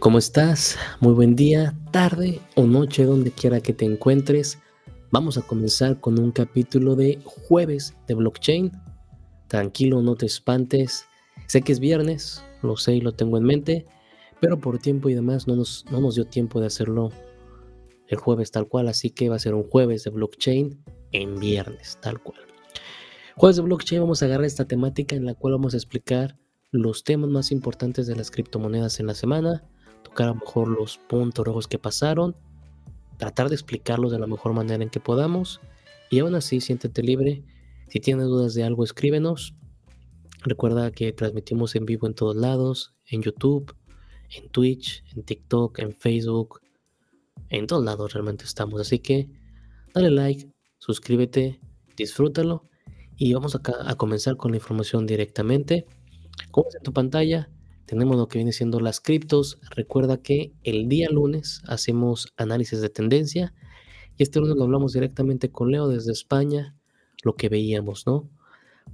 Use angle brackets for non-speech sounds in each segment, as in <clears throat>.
¿Cómo estás? Muy buen día, tarde o noche, donde quiera que te encuentres. Vamos a comenzar con un capítulo de jueves de blockchain. Tranquilo, no te espantes. Sé que es viernes, lo sé y lo tengo en mente, pero por tiempo y demás no nos, no nos dio tiempo de hacerlo el jueves tal cual, así que va a ser un jueves de blockchain en viernes tal cual. Jueves de blockchain vamos a agarrar esta temática en la cual vamos a explicar los temas más importantes de las criptomonedas en la semana, tocar a lo mejor los puntos rojos que pasaron, tratar de explicarlos de la mejor manera en que podamos y aún así siéntete libre. Si tienes dudas de algo, escríbenos. Recuerda que transmitimos en vivo en todos lados, en YouTube, en Twitch, en TikTok, en Facebook, en todos lados realmente estamos. Así que dale like, suscríbete, disfrútalo y vamos acá a comenzar con la información directamente. Como ves en tu pantalla, tenemos lo que viene siendo las criptos. Recuerda que el día lunes hacemos análisis de tendencia y este lunes lo hablamos directamente con Leo desde España, lo que veíamos, ¿no?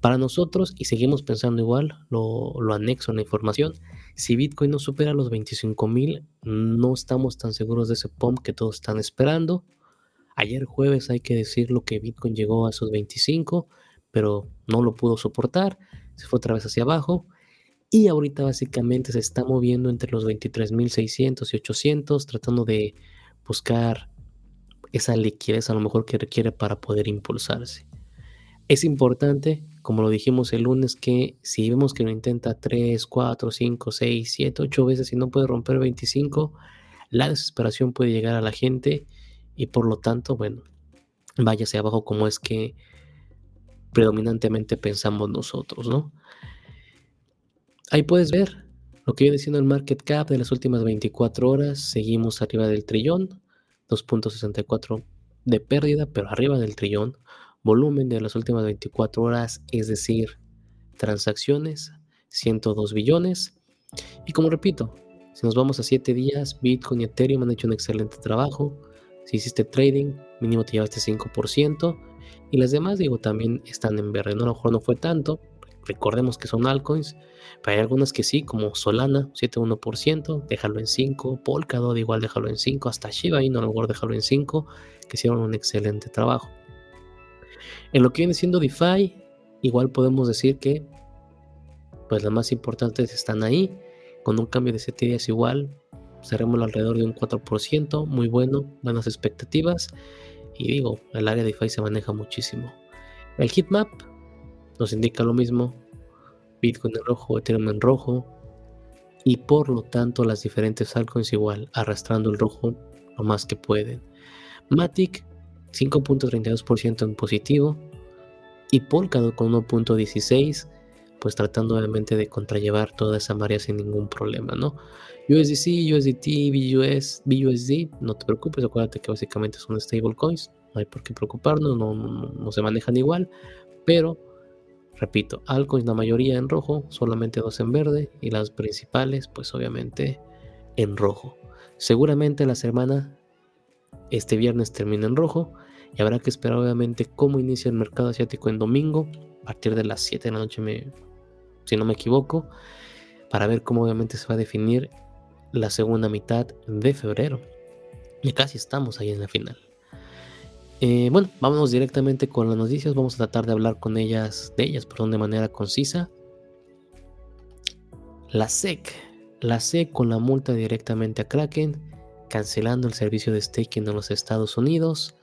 Para nosotros, y seguimos pensando igual, lo, anexo en la información, si Bitcoin no supera los 25 mil, no estamos tan seguros de ese pump que todos están esperando. Ayer jueves hay que decirlo que Bitcoin llegó a esos 25, pero no lo pudo soportar, se fue otra vez hacia abajo y ahorita básicamente se está moviendo entre los 23.600 y 800, tratando de buscar esa liquidez a lo mejor que requiere para poder impulsarse. Es importante, como lo dijimos el lunes, que si vemos que lo intenta 3, 4, 5, 6, 7, 8 veces y no puede romper 25, la desesperación puede llegar a la gente y por lo tanto, bueno, váyase abajo como es que predominantemente pensamos nosotros, ¿no? Ahí puedes ver lo que viene siendo el market cap de las últimas 24 horas. Seguimos arriba del trillón, 2.64 de pérdida, pero arriba del trillón. Volumen de las últimas 24 horas, es decir, transacciones, 102 billones. Y como repito, si nos vamos a 7 días, Bitcoin y Ethereum han hecho un excelente trabajo. Si hiciste trading, mínimo te llevaste 5%. Y las demás, digo, también están en verde. No, a lo mejor no fue tanto, Recordemos que son altcoins, pero hay algunas que sí, como Solana, 7,1%, déjalo en 5, Polkadot igual déjalo en 5, hasta Shiba Inu mejor déjalo en 5, que hicieron un excelente trabajo. En lo que viene siendo DeFi, igual podemos decir que pues las más importantes están ahí, con un cambio de 7 días igual, cerremos alrededor de un 4%, muy bueno, buenas expectativas, y digo, el área de DeFi se maneja muchísimo. El heatmap nos indica lo mismo. Bitcoin en rojo, Ethereum en rojo. Y por lo tanto las diferentes altcoins igual, arrastrando el rojo lo más que pueden. Matic 5.32% en positivo. Y Polkadot con 1.16%, pues tratando obviamente de contrallevar toda esa marea sin ningún problema, ¿no? USDC, USDT, BUS, BUSD, no te preocupes, acuérdate que básicamente son stablecoins, no hay por qué preocuparnos, no, no se manejan igual, pero Repito, altcoins la mayoría en rojo, solamente dos en verde y las principales pues obviamente en rojo. Seguramente la semana este viernes termina en rojo y habrá que esperar obviamente cómo inicia el mercado asiático en domingo a partir de las 7 de la noche si no me equivoco para ver cómo obviamente se va a definir la segunda mitad de febrero. Y casi estamos ahí en la final. Eh, bueno, vámonos directamente con las noticias. Vamos a tratar de hablar con ellas, de ellas, perdón, de manera concisa. La SEC, la SEC con la multa directamente a Kraken, cancelando el servicio de staking en los Estados Unidos.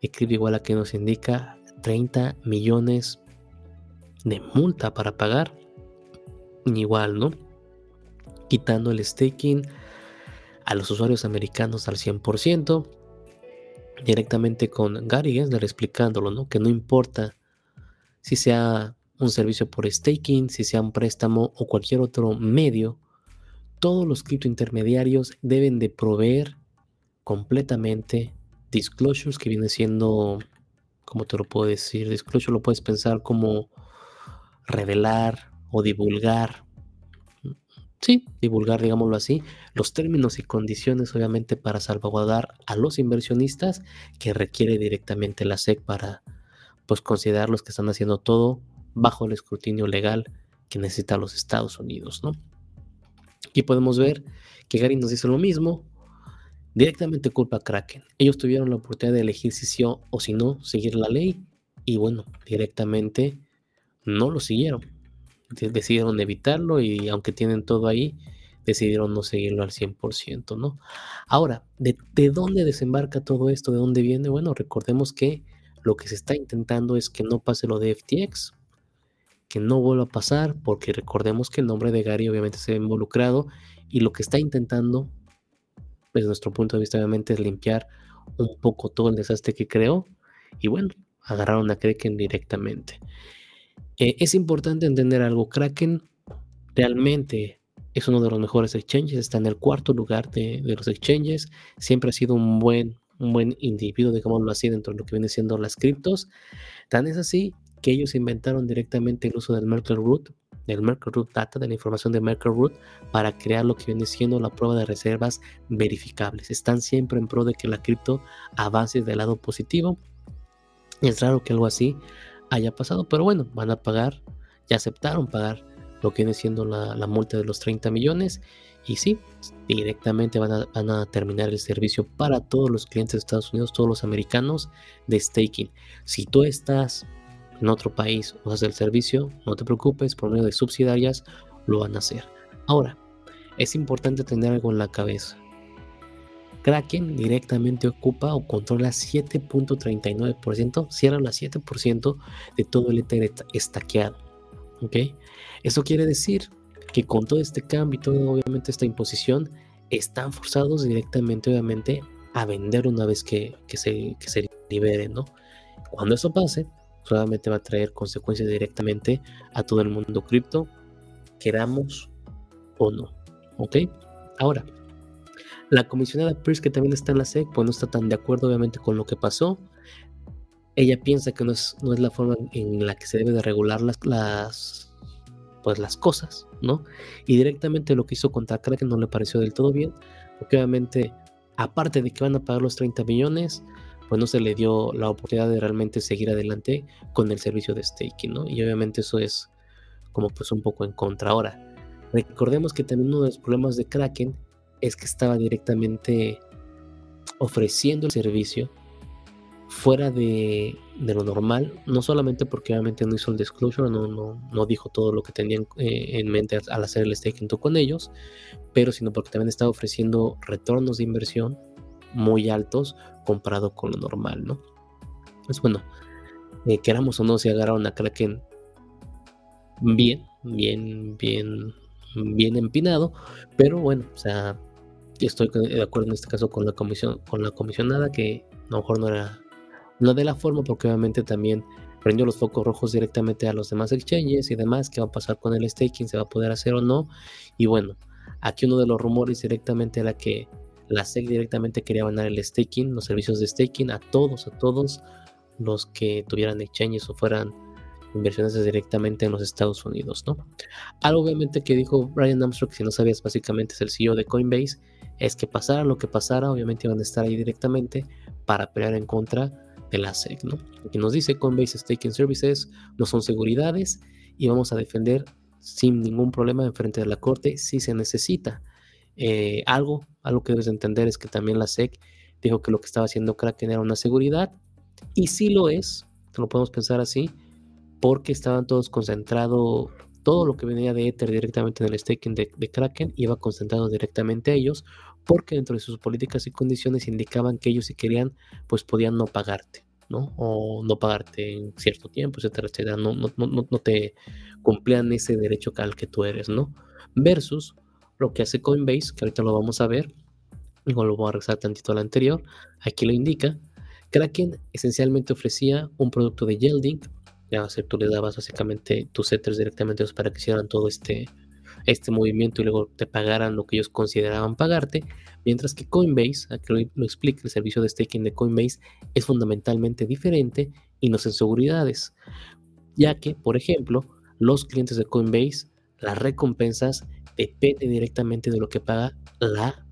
Escribe igual a que nos indica 30 millones de multa para pagar. Igual, ¿no? Quitando el staking a los usuarios americanos al 100% directamente con Gary Gensler explicándolo, ¿no? Que no importa si sea un servicio por staking, si sea un préstamo o cualquier otro medio, todos los criptointermediarios deben de proveer completamente disclosures que viene siendo, ¿cómo te lo puedo decir? Disclosure lo puedes pensar como revelar o divulgar sí, divulgar, digámoslo así, los términos y condiciones, obviamente, para salvaguardar a los inversionistas que requiere directamente la SEC para, pues, considerar los que están haciendo todo bajo el escrutinio legal que necesita los Estados Unidos, ¿no? Aquí podemos ver que Gary nos dice lo mismo, directamente culpa a Kraken. Ellos tuvieron la oportunidad de elegir si sí o si no seguir la ley y bueno, directamente no lo siguieron. Decidieron evitarlo y aunque tienen todo ahí, decidieron no seguirlo al 100%, ¿no? Ahora, ¿de, ¿de, dónde desembarca todo esto? ¿De dónde viene? Bueno, recordemos que lo que se está intentando es que no pase lo de FTX, que no vuelva a pasar, porque recordemos que el nombre de Gary obviamente se ha involucrado y lo que está intentando, desde nuestro punto de vista, obviamente, es limpiar un poco todo el desastre que creó. Y bueno, agarraron a Kraken directamente. Eh, es importante entender algo. Kraken realmente es uno de los mejores exchanges, está en el cuarto lugar de, los exchanges. Siempre ha sido un buen, un buen individuo, digámoslo así, dentro de lo que viene siendo las criptos. Tan es así que ellos inventaron directamente el uso del Merkle Root, del Merkle Root Data, de la información de Merkle Root, para crear lo que viene siendo la prueba de reservas verificables. Están siempre en pro de que la cripto avance del lado positivo es raro que algo así haya pasado, pero bueno, van a pagar, ya aceptaron pagar lo que viene siendo la, multa de los 30 millones y sí, directamente van a, van a, terminar el servicio para todos los clientes de Estados Unidos, todos los americanos de staking. Si tú estás en otro país o haces el servicio, no te preocupes, por medio de subsidiarias lo van a hacer. Ahora, es importante tener algo en la cabeza. Kraken directamente ocupa o controla 7.39%, cierra la 7% de todo el Ether estaqueado. ¿ok? Eso quiere decir que con todo este cambio y todo obviamente esta imposición, están forzados directamente obviamente a vender una vez que, se, que se libere, ¿no? Cuando eso pase, solamente va a traer consecuencias directamente a todo el mundo cripto, queramos o no, ¿ok? Ahora, la comisionada Pierce, que también está en la SEC, pues no está tan de acuerdo obviamente con lo que pasó. Ella piensa que no es, no es la forma en la que se debe de regular las, las, pues las cosas, ¿no? Y directamente lo que hizo contra Kraken no le pareció del todo bien, porque obviamente, aparte de que van a pagar los 30 millones, pues no se le dio la oportunidad de realmente seguir adelante con el servicio de staking, ¿no? Y obviamente eso es como pues un poco en contra. Ahora, recordemos que también uno de los problemas de Kraken es que estaba directamente ofreciendo el servicio fuera de, lo normal, no solamente porque obviamente no hizo el disclosure, no, no, no dijo todo lo que tenían eh, en mente al hacer el staking con ellos, pero sino porque también estaba ofreciendo retornos de inversión muy altos comparado con lo normal, ¿no? Pues bueno, eh, queramos o no, se agarraron a Kraken bien, bien, bien, bien empinado, pero bueno, o sea, estoy de acuerdo en este caso con la comisión, con la comisionada, que a lo mejor no era, no de la forma, porque obviamente también prendió los focos rojos directamente a los demás exchanges y demás, qué va a pasar con el staking, se va a poder hacer o no. Y bueno, aquí uno de los rumores directamente era que la SEC directamente quería ganar el staking, los servicios de staking a todos, a todos los que tuvieran exchanges o fueran inversiones directamente en los Estados Unidos, ¿no? Algo obviamente que dijo Brian Armstrong, si no sabías, básicamente es el CEO de Coinbase, es que pasara lo que pasara, obviamente iban a estar ahí directamente para pelear en contra de la SEC, ¿no? Aquí nos dice Coinbase Staking Services no son seguridades y vamos a defender sin ningún problema en frente de la corte si se necesita. Eh, algo, algo que debes entender es que también la SEC dijo que lo que estaba haciendo Kraken era una seguridad y sí lo es, lo podemos pensar así, porque estaban todos concentrados, todo lo que venía de Ether directamente en el staking de, de Kraken iba concentrado directamente a ellos, porque dentro de sus políticas y condiciones indicaban que ellos si querían, pues podían no pagarte, ¿no? O no pagarte en cierto tiempo, etcétera, etcétera. No, no, no, no te cumplían ese derecho al que tú eres, ¿no? Versus lo que hace Coinbase, que ahorita lo vamos a ver, igual lo voy a regresar tantito al anterior, aquí lo indica, Kraken esencialmente ofrecía un producto de yielding, ya tú le dabas básicamente tus setters directamente para que hicieran todo este este movimiento y luego te pagaran lo que ellos consideraban pagarte, mientras que Coinbase, aquí lo, lo explica, el servicio de staking de Coinbase es fundamentalmente diferente y no es en seguridades, ya que, por ejemplo, los clientes de Coinbase, las recompensas dependen directamente de lo que paga la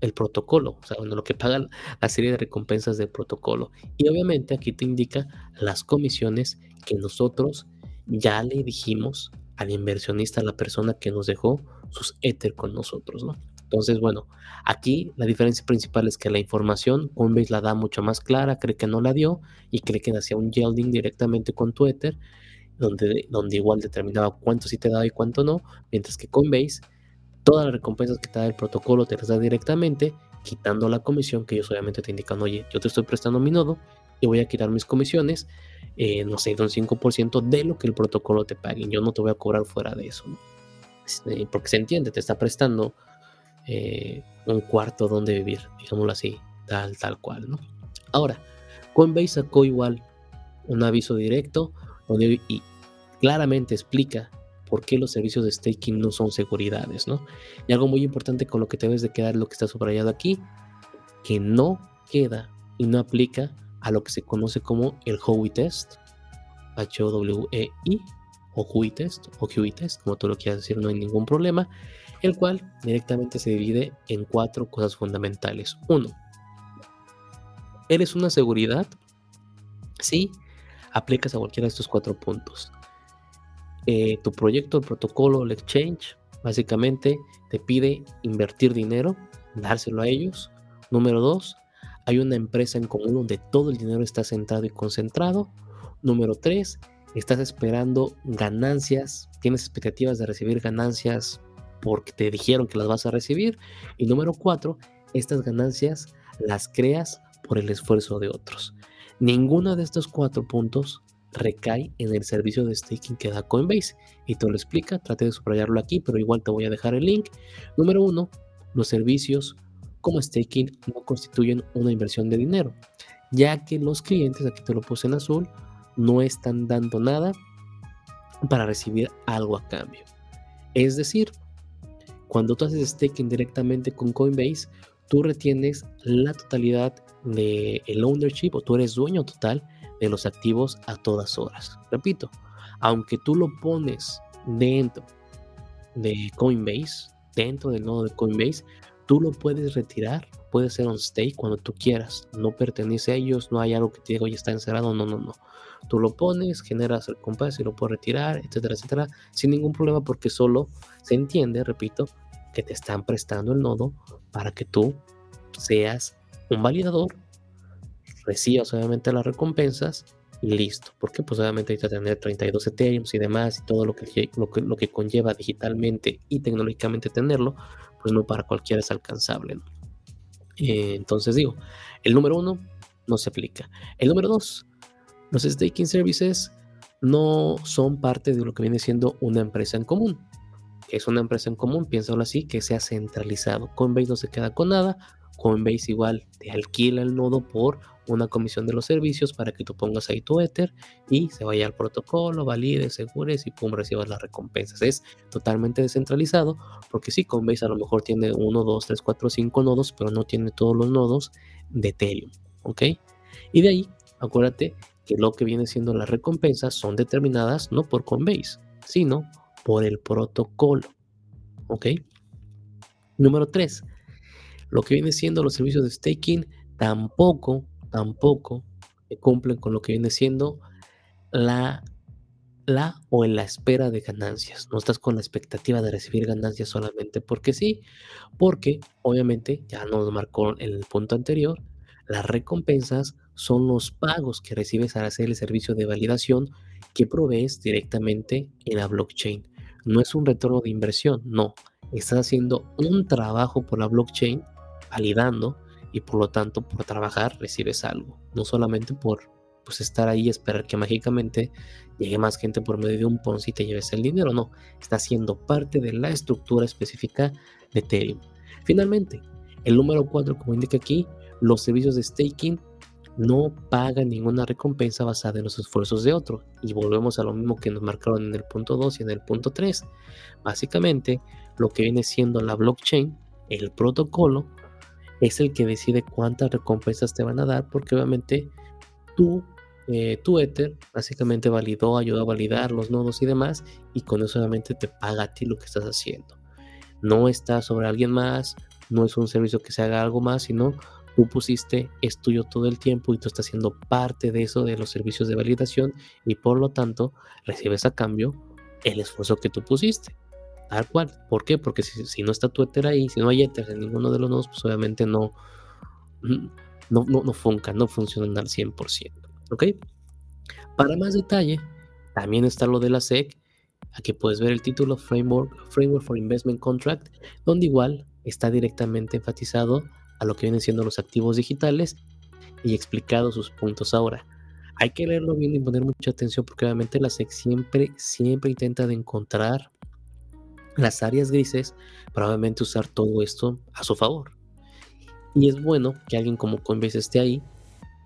el protocolo, o sea, lo que paga la serie de recompensas del protocolo. Y obviamente aquí te indica las comisiones que nosotros ya le dijimos al inversionista, a la persona que nos dejó sus Ether con nosotros, ¿no? Entonces, bueno, aquí la diferencia principal es que la información Coinbase la da mucho más clara, cree que no la dio y cree que hacía un yielding directamente con tu Ether, donde, donde igual determinaba cuánto sí te daba y cuánto no, mientras que Coinbase, todas las recompensas que te da el protocolo te las da directamente, quitando la comisión que ellos obviamente te indican, oye, yo te estoy prestando mi nodo y voy a quitar mis comisiones, eh, no sé, de un 5% de lo que el protocolo te pague. Yo no te voy a cobrar fuera de eso, este, porque se entiende, te está prestando eh, un cuarto donde vivir, digámoslo así, tal, tal cual, ¿no? Ahora, Coinbase sacó igual un aviso directo donde y claramente explica por qué los servicios de staking no son seguridades, ¿no? Y algo muy importante con lo que te debes de quedar, lo que está subrayado aquí, que no queda y no aplica a lo que se conoce como el Howey Test, H-O-W-E-I, o Howey Test, o Howey Test, como tú lo quieras decir, no hay ningún problema, el cual directamente se divide en cuatro cosas fundamentales. Uno, ¿eres una seguridad? Sí, aplicas a cualquiera de estos cuatro puntos. Eh, tu proyecto, el protocolo, el exchange, básicamente te pide invertir dinero, dárselo a ellos. Número dos, hay una empresa en común donde todo el dinero está centrado y concentrado. Número tres, estás esperando ganancias, tienes expectativas de recibir ganancias porque te dijeron que las vas a recibir. Y número cuatro, estas ganancias las creas por el esfuerzo de otros. Ninguno de estos cuatro puntos recae en el servicio de staking que da Coinbase. Y te lo explica, trate de subrayarlo aquí, pero igual te voy a dejar el link. Número uno, los servicios como staking no constituyen una inversión de dinero, ya que los clientes, aquí te lo puse en azul, no están dando nada para recibir algo a cambio. Es decir, cuando tú haces staking directamente con Coinbase, tú retienes la totalidad del el ownership o tú eres dueño total de los activos a todas horas. Repito, aunque tú lo pones dentro de Coinbase, dentro del nodo de Coinbase, Tú lo puedes retirar, puede ser on stake cuando tú quieras. No pertenece a ellos, no hay algo que te diga, oye, está encerrado. No, no, no. Tú lo pones, generas el compás y lo puedes retirar, etcétera, etcétera, sin ningún problema porque solo se entiende, repito, que te están prestando el nodo para que tú seas un validador, recibas obviamente las recompensas y listo. Porque pues obviamente hay que tener 32 Ethereum y demás y todo lo que, lo que, lo que conlleva digitalmente y tecnológicamente tenerlo pues no para cualquiera es alcanzable. Eh, entonces digo, el número uno no se aplica. El número dos, los staking services no son parte de lo que viene siendo una empresa en común. Es una empresa en común, piénsalo así, que sea centralizado. Coinbase no se queda con nada, Coinbase igual te alquila el nodo por una comisión de los servicios para que tú pongas ahí tu Ether y se vaya al protocolo, valide, segures y pum, recibas las recompensas. Es totalmente descentralizado porque sí, Coinbase a lo mejor tiene 1, 2, 3, 4, 5 nodos, pero no tiene todos los nodos de Ethereum. ¿Ok? Y de ahí, acuérdate que lo que viene siendo las recompensas son determinadas no por Coinbase, sino por el protocolo. ¿Ok? Número 3. Lo que viene siendo los servicios de staking tampoco tampoco cumplen con lo que viene siendo la, la o en la espera de ganancias. No estás con la expectativa de recibir ganancias solamente porque sí, porque obviamente ya nos marcó en el punto anterior, las recompensas son los pagos que recibes al hacer el servicio de validación que provees directamente en la blockchain. No es un retorno de inversión, no. Estás haciendo un trabajo por la blockchain validando y por lo tanto por trabajar recibes algo, no solamente por pues estar ahí y esperar que mágicamente llegue más gente por medio de un Ponzi y te lleves el dinero, no, está siendo parte de la estructura específica de Ethereum. Finalmente, el número 4, como indica aquí, los servicios de staking no pagan ninguna recompensa basada en los esfuerzos de otro. Y volvemos a lo mismo que nos marcaron en el punto 2 y en el punto 3. Básicamente, lo que viene siendo la blockchain, el protocolo, es el que decide cuántas recompensas te van a dar, porque obviamente tú, eh, tu Ether básicamente validó, ayudó a validar los nodos y demás, y con eso obviamente te paga a ti lo que estás haciendo. No está sobre alguien más, no es un servicio que se haga algo más, sino tú pusiste, es tuyo todo el tiempo y tú estás siendo parte de eso, de los servicios de validación, y por lo tanto recibes a cambio el esfuerzo que tú pusiste. Tal cual. ¿Por qué? Porque si, no está tu ahí, si no hay Ether en ninguno de los nodos, pues obviamente no, no, no, no no funcionan al 100%. ¿Ok? Para más detalle, también está lo de la SEC. Aquí puedes ver el título Framework, Framework for Investment Contract, donde igual está directamente enfatizado a lo que vienen siendo los activos digitales y explicado sus puntos ahora. Hay que leerlo bien y poner mucha atención porque obviamente la SEC siempre, siempre intenta de encontrar las áreas grises para obviamente usar todo esto a su favor. Y es bueno que alguien como Coinbase esté ahí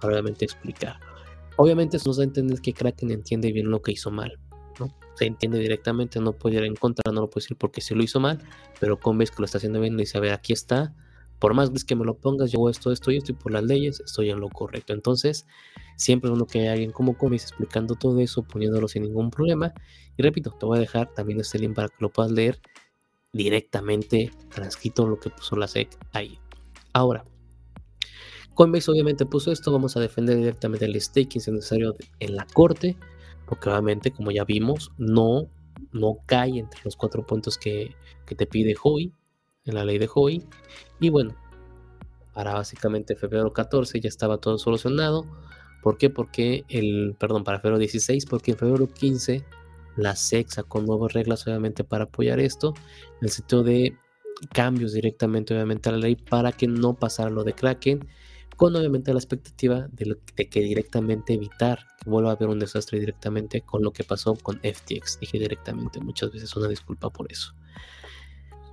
para obviamente explicar. Obviamente eso nos da a entender que Kraken entiende bien lo que hizo mal. ¿no? Se entiende directamente, no puede ir en contra, no lo puede decir porque sí lo hizo mal, pero Coinbase que lo está haciendo bien le dice, a ver, aquí está, por más que me lo pongas, yo hago esto, esto y esto, y por las leyes estoy en lo correcto. Entonces, siempre uno que hay alguien como Comis explicando todo eso, poniéndolo sin ningún problema. Y repito, te voy a dejar también este link para que lo puedas leer directamente transcrito lo que puso la SEC ahí. Ahora, Coinbase obviamente puso esto, vamos a defender directamente el staking si es necesario en la corte, porque obviamente, como ya vimos, no, no cae entre los cuatro puntos que, que te pide Hoy en la ley de Hoy. Y bueno, para básicamente febrero 14 ya estaba todo solucionado. ¿Por qué? Porque el, perdón, para febrero 16, porque en febrero 15 la SEC sacó nuevas reglas obviamente para apoyar esto, en el sentido de cambios directamente obviamente a la ley para que no pasara lo de Kraken, con obviamente la expectativa de, de que directamente evitar que vuelva a haber un desastre directamente con lo que pasó con FTX. Dije directamente muchas veces una disculpa por eso.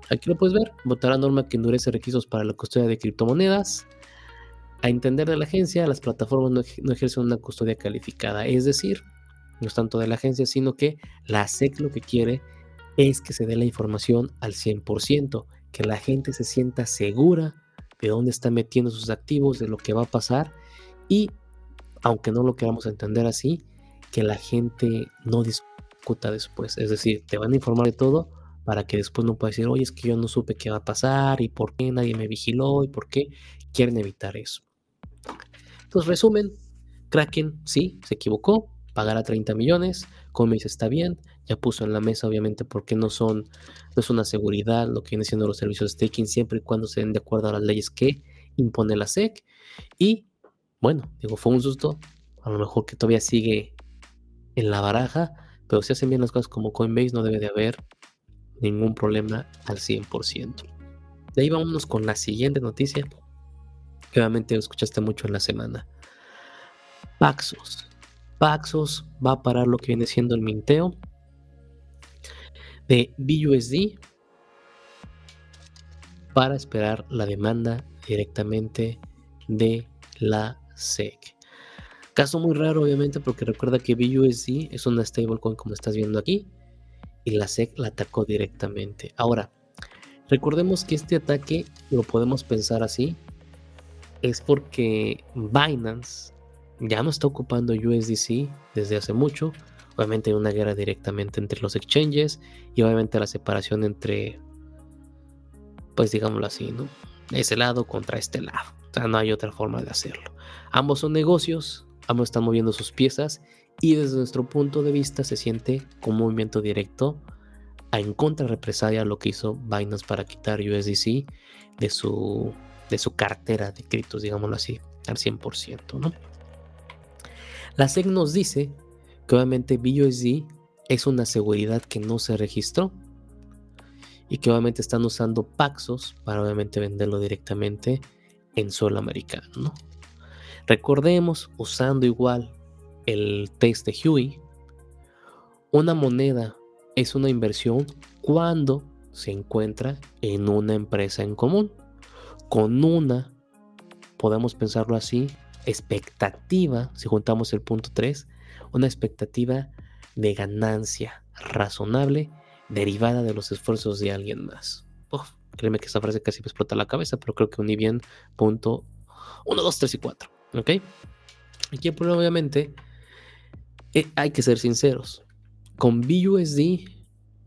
Aquí lo puedes ver, votar la norma que endurece requisitos para la custodia de criptomonedas. A entender de la agencia, las plataformas no, ejercen una custodia calificada, es decir, no es tanto de la agencia, sino que la SEC lo que quiere es que se dé la información al 100%, que la gente se sienta segura de dónde está metiendo sus activos, de lo que va a pasar y, aunque no lo queramos entender así, que la gente no discuta después. Es decir, te van a informar de todo, para que después no pueda decir, oye, es que yo no supe qué va a pasar y por qué nadie me vigiló y por qué quieren evitar eso. Entonces, resumen, Kraken sí, se equivocó, pagará 30 millones, Coinbase está bien, ya puso en la mesa obviamente porque no son, no es una seguridad lo que viene siendo los servicios de staking siempre y cuando se den de acuerdo a las leyes que impone la SEC y bueno, digo, fue un susto, a lo mejor que todavía sigue en la baraja, pero si hacen bien las cosas como Coinbase no debe de haber ningún problema al 100%. De ahí vámonos con la siguiente noticia, obviamente escuchaste mucho en la semana. Paxos. Paxos va a parar lo que viene siendo el minteo de BUSD para esperar la demanda directamente de la SEC. Caso muy raro, obviamente, porque recuerda que BUSD es una stablecoin como estás viendo aquí, y la SEC la atacó directamente. Ahora, recordemos que este ataque lo podemos pensar así, es porque Binance ya no está ocupando USDC desde hace mucho. Obviamente hay una guerra directamente entre los exchanges y obviamente la separación entre, pues digámoslo así, ¿no? Ese lado contra este lado. O sea, no hay otra forma de hacerlo. Ambos son negocios, ambos están moviendo sus piezas y desde nuestro punto de vista se siente como un movimiento directo a en contra represalia lo que hizo Binance para quitar USDC de su, de su cartera de criptos, digámoslo así, al 100%. ¿no? La SEC nos dice que obviamente BUSD es una seguridad que no se registró y que obviamente están usando Paxos para obviamente venderlo directamente en suelo americano. ¿no? Recordemos, usando igual el test de Huey, una moneda es una inversión cuando se encuentra en una empresa en común. Con una, podemos pensarlo así, expectativa, si juntamos el punto 3, una expectativa de ganancia razonable derivada de los esfuerzos de alguien más. créeme que esa frase casi me explota la cabeza, pero creo que uní bien punto 1, 2, 3 y 4. ¿Ok? Aquí obviamente eh, hay que ser sinceros. Con BUSD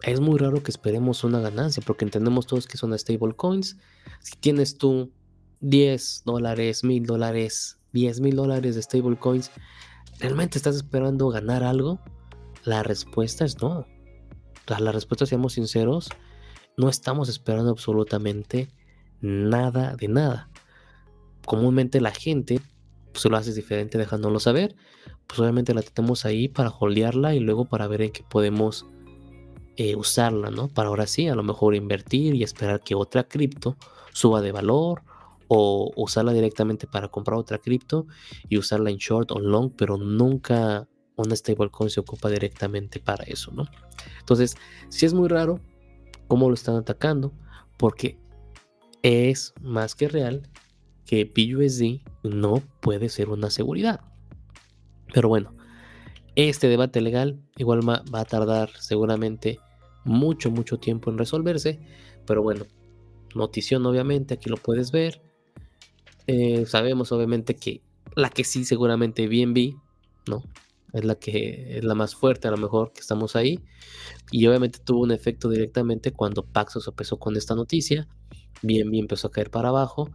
es muy raro que esperemos una ganancia porque entendemos todos que son stable coins. Si tienes tú 10 dólares, 1000 dólares, 10 mil dólares de stable coins, ¿realmente estás esperando ganar algo? La respuesta es no. la respuesta, seamos sinceros, no estamos esperando absolutamente nada de nada. Comúnmente la gente pues, lo hace diferente dejándolo saber. Pues obviamente la tenemos ahí para holdearla y luego para ver en qué podemos eh, usarla, ¿no? Para ahora sí, a lo mejor invertir y esperar que otra cripto suba de valor o usarla directamente para comprar otra cripto y usarla en short o long, pero nunca una stablecoin se ocupa directamente para eso, ¿no? Entonces, si es muy raro cómo lo están atacando, porque es más que real que BUSD no puede ser una seguridad. Pero bueno, este debate legal igual va a tardar seguramente mucho, mucho tiempo en resolverse. Pero bueno, notición obviamente, aquí lo puedes ver. Eh, sabemos obviamente que la que sí seguramente vi, ¿no? Es la que es la más fuerte a lo mejor que estamos ahí. Y obviamente tuvo un efecto directamente cuando Paxos empezó con esta noticia. Bien empezó a caer para abajo.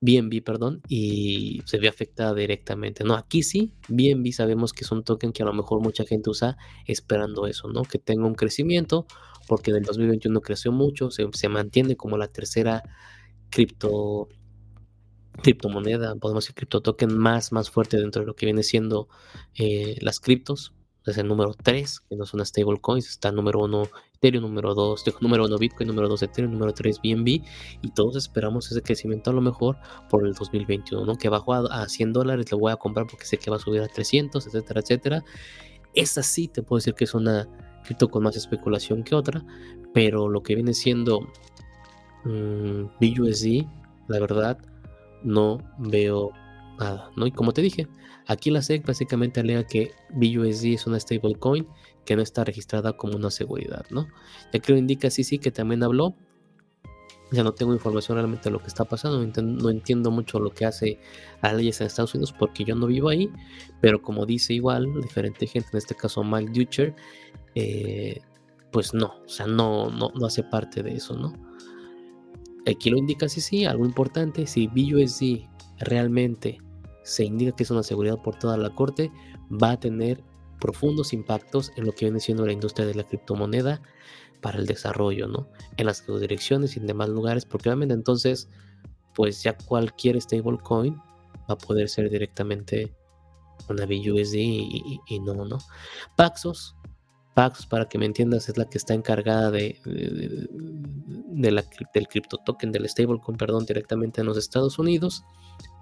BNB, perdón, y se ve afectada directamente. No, aquí sí, BNB sabemos que es un token que a lo mejor mucha gente usa esperando eso, ¿no? Que tenga un crecimiento, porque en el 2021 creció mucho, se, se mantiene como la tercera cripto criptomoneda, podemos decir cripto token más, más fuerte dentro de lo que viene siendo eh, las criptos. Es el número 3, que no son stablecoins, está número 1 Ethereum, número 2, número 1 Bitcoin, número 2 Ethereum, número 3 BNB, y todos esperamos ese crecimiento a lo mejor por el 2021, ¿no? Que bajo a, 100 dólares, lo voy a comprar porque sé que va a subir a 300, etcétera, etcétera. Esa sí te puedo decir que es una cripto con más especulación que otra, pero lo que viene siendo mmm, BUSD, la verdad, no veo nada, ¿no? Y como te dije, aquí la SEC básicamente alega que BUSD es una stablecoin que no está registrada como una seguridad, ¿no? Ya que lo indica sí, sí, que también habló. Ya no tengo información realmente de lo que está pasando, no entiendo, mucho lo que hace las leyes en Estados Unidos porque yo no vivo ahí, pero como dice igual diferente gente, en este caso Mike Dutcher, eh, pues no, o sea, no, no, no hace parte de eso, ¿no? Aquí lo indica sí, sí, algo importante, si BUSD realmente se indica que es una seguridad por toda la corte, va a tener profundos impactos en lo que viene siendo la industria de la criptomoneda para el desarrollo, ¿no? En las direcciones y en demás lugares, porque obviamente entonces, pues ya cualquier stablecoin va a poder ser directamente una BUSD y, y, no, ¿no? Paxos, Paxos, para que me entiendas, es la que está encargada de, de, la, del cripto token, del stablecoin, perdón, directamente en los Estados Unidos.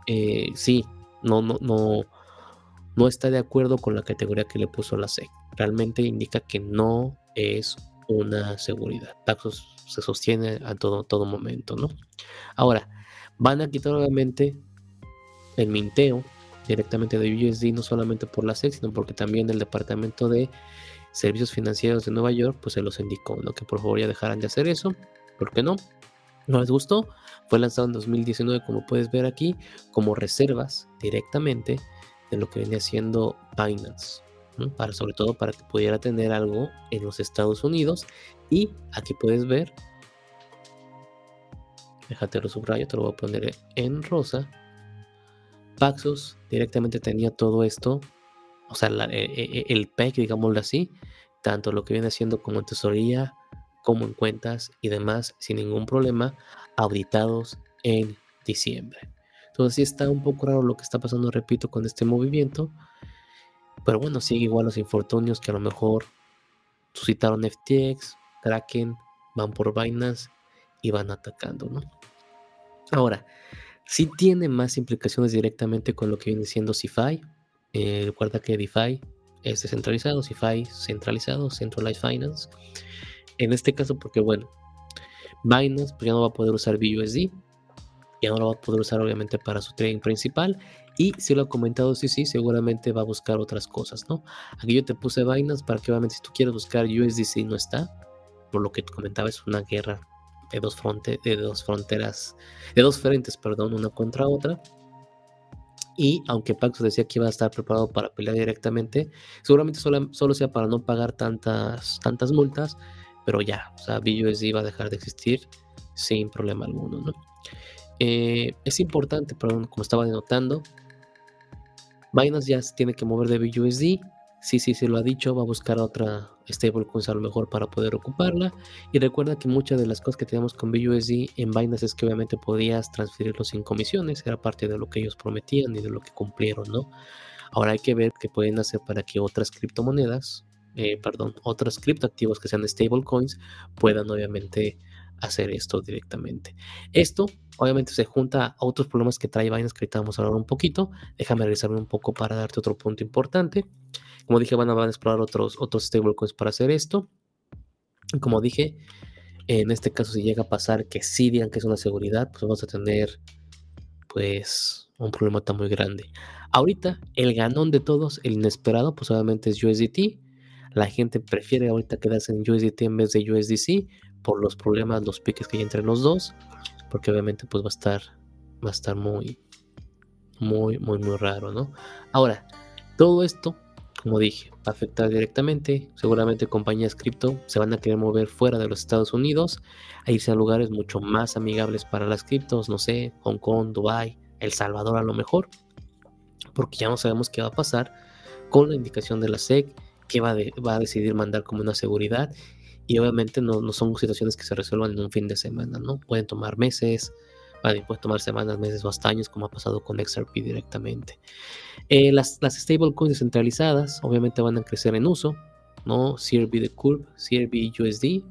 Eh, sí, no, no, no, no está de acuerdo con la categoría que le puso la SEC. Realmente indica que no es una seguridad. Paxos se sostiene a todo, todo momento, ¿no? Ahora, van a quitar obviamente el minteo directamente de USD, no solamente por la SEC, sino porque también el Departamento de Servicios Financieros de Nueva York, pues se los indicó, ¿no? Que por favor ya dejaran de hacer eso. ¿Por qué no? ¿No les gustó? Fue lanzado en 2019, como puedes ver aquí, como reservas directamente de lo que venía haciendo Binance. Para, sobre todo para que pudiera tener algo en los Estados Unidos. Y aquí puedes ver, déjate lo subrayo, te lo voy a poner en rosa. Paxos directamente tenía todo esto, o sea, e, e, e, el PEC, digámoslo así, tanto lo que viene haciendo como en tesorería, como en cuentas y demás sin ningún problema, auditados en diciembre. Entonces sí está un poco raro lo que está pasando, repito, con este movimiento. Pero bueno, sigue igual los infortunios que a lo mejor suscitaron FTX, Kraken, van por vainas y van atacando, ¿no? Ahora, sí tiene más implicaciones directamente con lo que viene siendo CeFi. Eh, recuerda que DeFi es descentralizado, CeFi centralizado, Centralized Finance. En este caso, porque bueno, Binance pues ya no va a poder usar BUSD, ya no lo va a poder usar obviamente para su trading principal. Y si lo ha comentado, sí, sí, seguramente va a buscar otras cosas, ¿no? Aquí yo te puse Binance para que obviamente si tú quieres buscar USDC no está. Por lo que te comentaba, es una guerra de dos, fronte, de dos fronteras, de dos frentes, perdón, una contra otra. Y aunque Paxos decía que iba a estar preparado para pelear directamente, seguramente solo, solo sea para no pagar tantas, tantas multas, pero ya, o sea, BUSD va a dejar de existir sin problema alguno, ¿no? Eh, es importante, perdón, como estaba denotando, Binance ya se tiene que mover de BUSD, sí, sí, se lo ha dicho, va a buscar otra, stablecoins a lo mejor para poder ocuparla. Y recuerda que muchas de las cosas que tenemos con BUSD en Binance es que obviamente podías transferirlo sin comisiones, era parte de lo que ellos prometían y de lo que cumplieron, ¿no? Ahora hay que ver qué pueden hacer para que otras criptomonedas, eh, perdón, otros criptoactivos que sean stablecoins puedan obviamente hacer esto directamente. Esto obviamente se junta a otros problemas que trae Binance que ahorita vamos a hablar un poquito. Déjame revisarme un poco para darte otro punto importante. Como dije, van a, explorar otros, otros stablecoins para hacer esto. Como dije, en este caso si llega a pasar que sí digan que es una seguridad, pues vamos a tener pues un problema tan muy grande. Ahorita el ganón de todos, el inesperado, pues obviamente es USDT. La gente prefiere ahorita quedarse en USDT en vez de USDC por los problemas, los piques que hay entre los dos, porque obviamente pues va a estar, va a estar muy, muy, muy, muy raro, ¿no? Ahora, todo esto, como dije, va a afectar directamente, seguramente compañías cripto se van a querer mover fuera de los Estados Unidos, a irse a lugares mucho más amigables para las criptos, no sé, Hong Kong, Dubai, El Salvador a lo mejor, porque ya no sabemos qué va a pasar con la indicación de la SEC, que va, va a decidir mandar como una seguridad y obviamente no, no, son situaciones que se resuelvan en un fin de semana, ¿no? Pueden tomar meses, pueden tomar semanas, meses o hasta años, como ha pasado con XRP directamente. Eh, las, las stablecoins descentralizadas obviamente van a crecer en uso, ¿no? CRB de Curve, CRB USD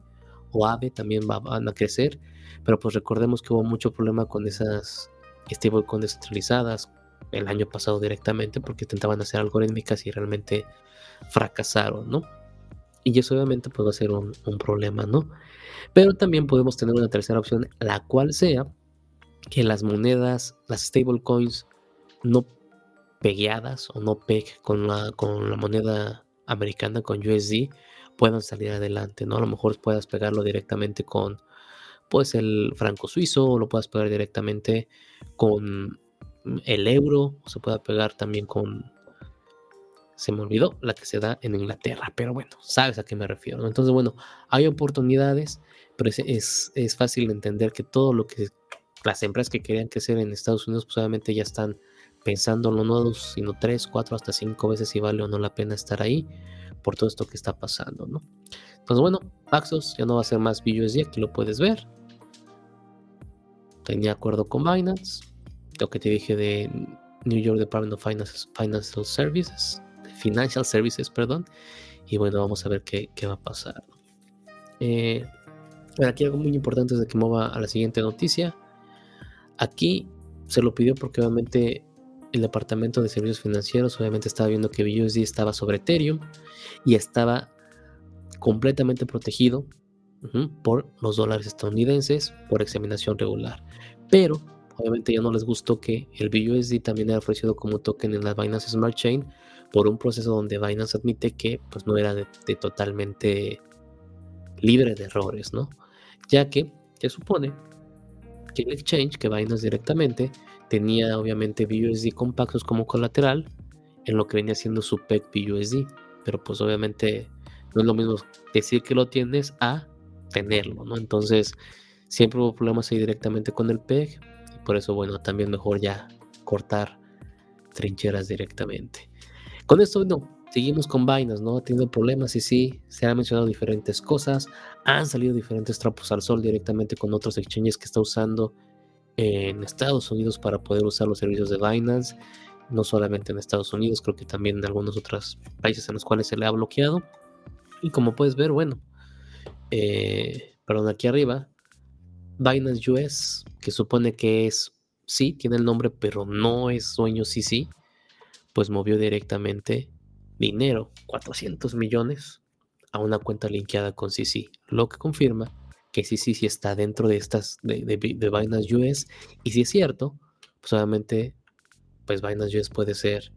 o AVE también van a crecer, pero pues recordemos que hubo mucho problema con esas stablecoins descentralizadas el año pasado directamente porque intentaban hacer algorítmicas y realmente fracasaron, ¿no? Y eso obviamente puede ser un, problema, ¿no? Pero también podemos tener una tercera opción, la cual sea que las monedas, las stablecoins no pegueadas o no peg con la, con la moneda americana, con USD, puedan salir adelante, ¿no? A lo mejor puedas pegarlo directamente con, pues, el franco suizo, o lo puedas pegar directamente con el euro, o se pueda pegar también con se me olvidó la que se da en Inglaterra, pero bueno, sabes a qué me refiero. Entonces, bueno, hay oportunidades, pero es, es, fácil entender que todo lo que las empresas que querían crecer en Estados Unidos, pues obviamente ya están pensando no dos, sino tres, cuatro, hasta cinco veces si vale o no la pena estar ahí por todo esto que está pasando, ¿no? Entonces, bueno, Paxos ya no va a ser más BUSD, aquí lo puedes ver. Tenía acuerdo con Binance, lo que te dije de New York Department of Finance, Financial Services, Financial Services, perdón. Y bueno, vamos a ver qué, va a pasar. Eh, aquí algo muy importante es de que mueva a la siguiente noticia. Aquí se lo pidió porque obviamente el departamento de servicios financieros obviamente estaba viendo que BUSD estaba sobre Ethereum y estaba completamente protegido por los dólares estadounidenses por examinación regular. Pero obviamente ya no les gustó que el BUSD también era ofrecido como token en la Binance Smart Chain por un proceso donde Binance admite que pues, no era de, totalmente libre de errores, ¿no? Ya que se supone que el exchange, que Binance directamente, tenía obviamente BUSD compactos como colateral en lo que venía siendo su PEG BUSD, pero pues obviamente no es lo mismo decir que lo tienes a tenerlo, ¿no? Entonces siempre hubo problemas ahí directamente con el PEG y por eso bueno, también mejor ya cortar trincheras directamente. Con esto, no, seguimos con vainas, ¿no? Ha tenido problemas y sí, se han mencionado diferentes cosas, han salido diferentes trapos al sol directamente con otros exchanges que está usando en Estados Unidos para poder usar los servicios de Binance, no solamente en Estados Unidos, creo que también en algunos otros países en los cuales se le ha bloqueado. Y como puedes ver, bueno, eh, perdón, aquí arriba, Binance US, que supone que es, sí, tiene el nombre, pero no es sueño sí, sí pues movió directamente dinero, 400 millones, a una cuenta linkeada con CC, lo que confirma que CC sí está dentro de estas, de, de, Binance US, y si es cierto, pues obviamente, pues Binance US puede ser